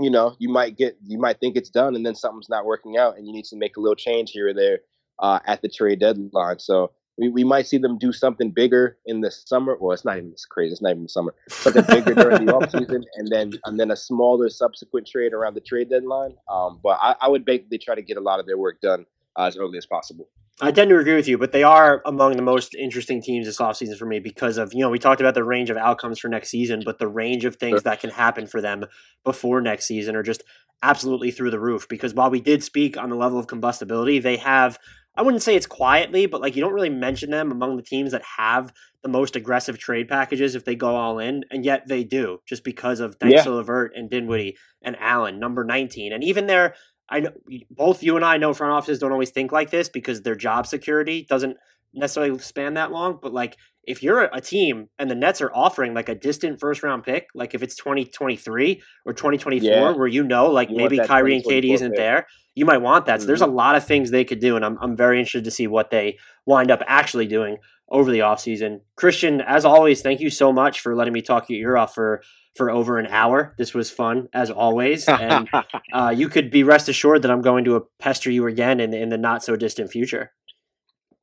you know, you might get you might think it's done, and then something's not working out, and you need to make a little change here or there uh, at the trade deadline. So we, we might see them do something bigger in the summer. Well, it's not even this crazy. It's not even the summer. Something bigger during the off season, and then and then a smaller subsequent trade around the trade deadline. Um, but I, I would basically try to get a lot of their work done uh, as early as possible. I tend to agree with you, but they are among the most interesting teams this offseason for me because of, you know, we talked about the range of outcomes for next season, but the range of things that can happen for them before next season are just absolutely through the roof. Because while we did speak on the level of combustibility, they have, I wouldn't say it's quietly, but like you don't really mention them among the teams that have the most aggressive trade packages if they go all in, and yet they do just because of thanks yeah. LeVert and Dinwiddie and Allen, number 19. And even their I know both you and I know front offices don't always think like this because their job security doesn't necessarily span that long. But like, if you're a team and the Nets are offering like a distant first round pick, like if it's 2023 or 2024, yeah. where you know, like you maybe Kyrie and KD isn't pick. there, you might want that. So mm-hmm. there's a mm-hmm. lot of things they could do. And I'm, I'm very interested to see what they wind up actually doing over the offseason. Christian, as always, thank you so much for letting me talk your ear off for for over an hour. This was fun as always, and uh, you could be rest assured that I'm going to pester you again in, in the not so distant future.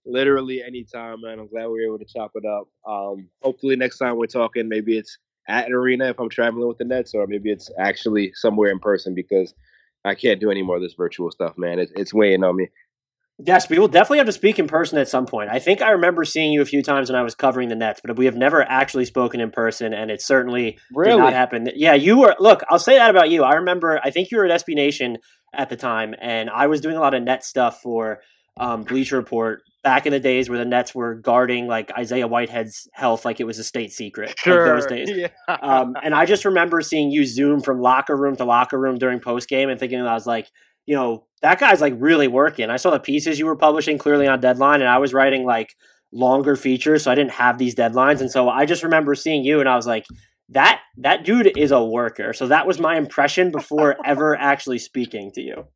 Literally anytime, man. I'm glad we were able to chop it up. Um, hopefully, next time we're talking, maybe it's at an arena if I'm traveling with the Nets, or maybe it's actually somewhere in person because I can't do any more of this virtual stuff, man. It, it's weighing on me. Yes, we will definitely have to speak in person at some point. I think I remember seeing you a few times when I was covering the Nets, but we have never actually spoken in person, and it certainly really? did not happen. Yeah, you were. Look, I'll say that about you. I remember. I think you were at SB Nation at the time, and I was doing a lot of net stuff for um, Bleacher Report back in the days where the Nets were guarding like Isaiah Whitehead's health like it was a state secret. Sure. Like those days. Yeah. Um, and I just remember seeing you zoom from locker room to locker room during post game and thinking that I was like you know, that guy's like really working. I saw the pieces you were publishing clearly on deadline, and I was writing like longer features, so I didn't have these deadlines. And so I just remember seeing you, and I was like, that that dude is a worker. So that was my impression before ever actually speaking to you.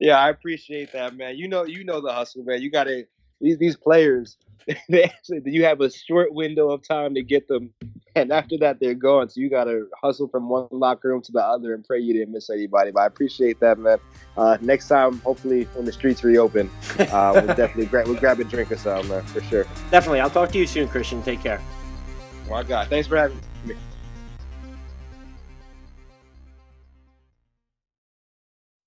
Yeah, I appreciate that, man. You know, you know the hustle, man. You got to these these players. They actually you have a short window of time to get them, and after that they're gone. So you got to hustle from one locker room to the other and pray you didn't miss anybody. But I appreciate that, man. Uh, next time, hopefully, when the streets reopen, uh, we'll definitely grab we'll grab a drink or something, man, for sure. Definitely. I'll talk to you soon, Christian. Take care. My God, thanks for having me.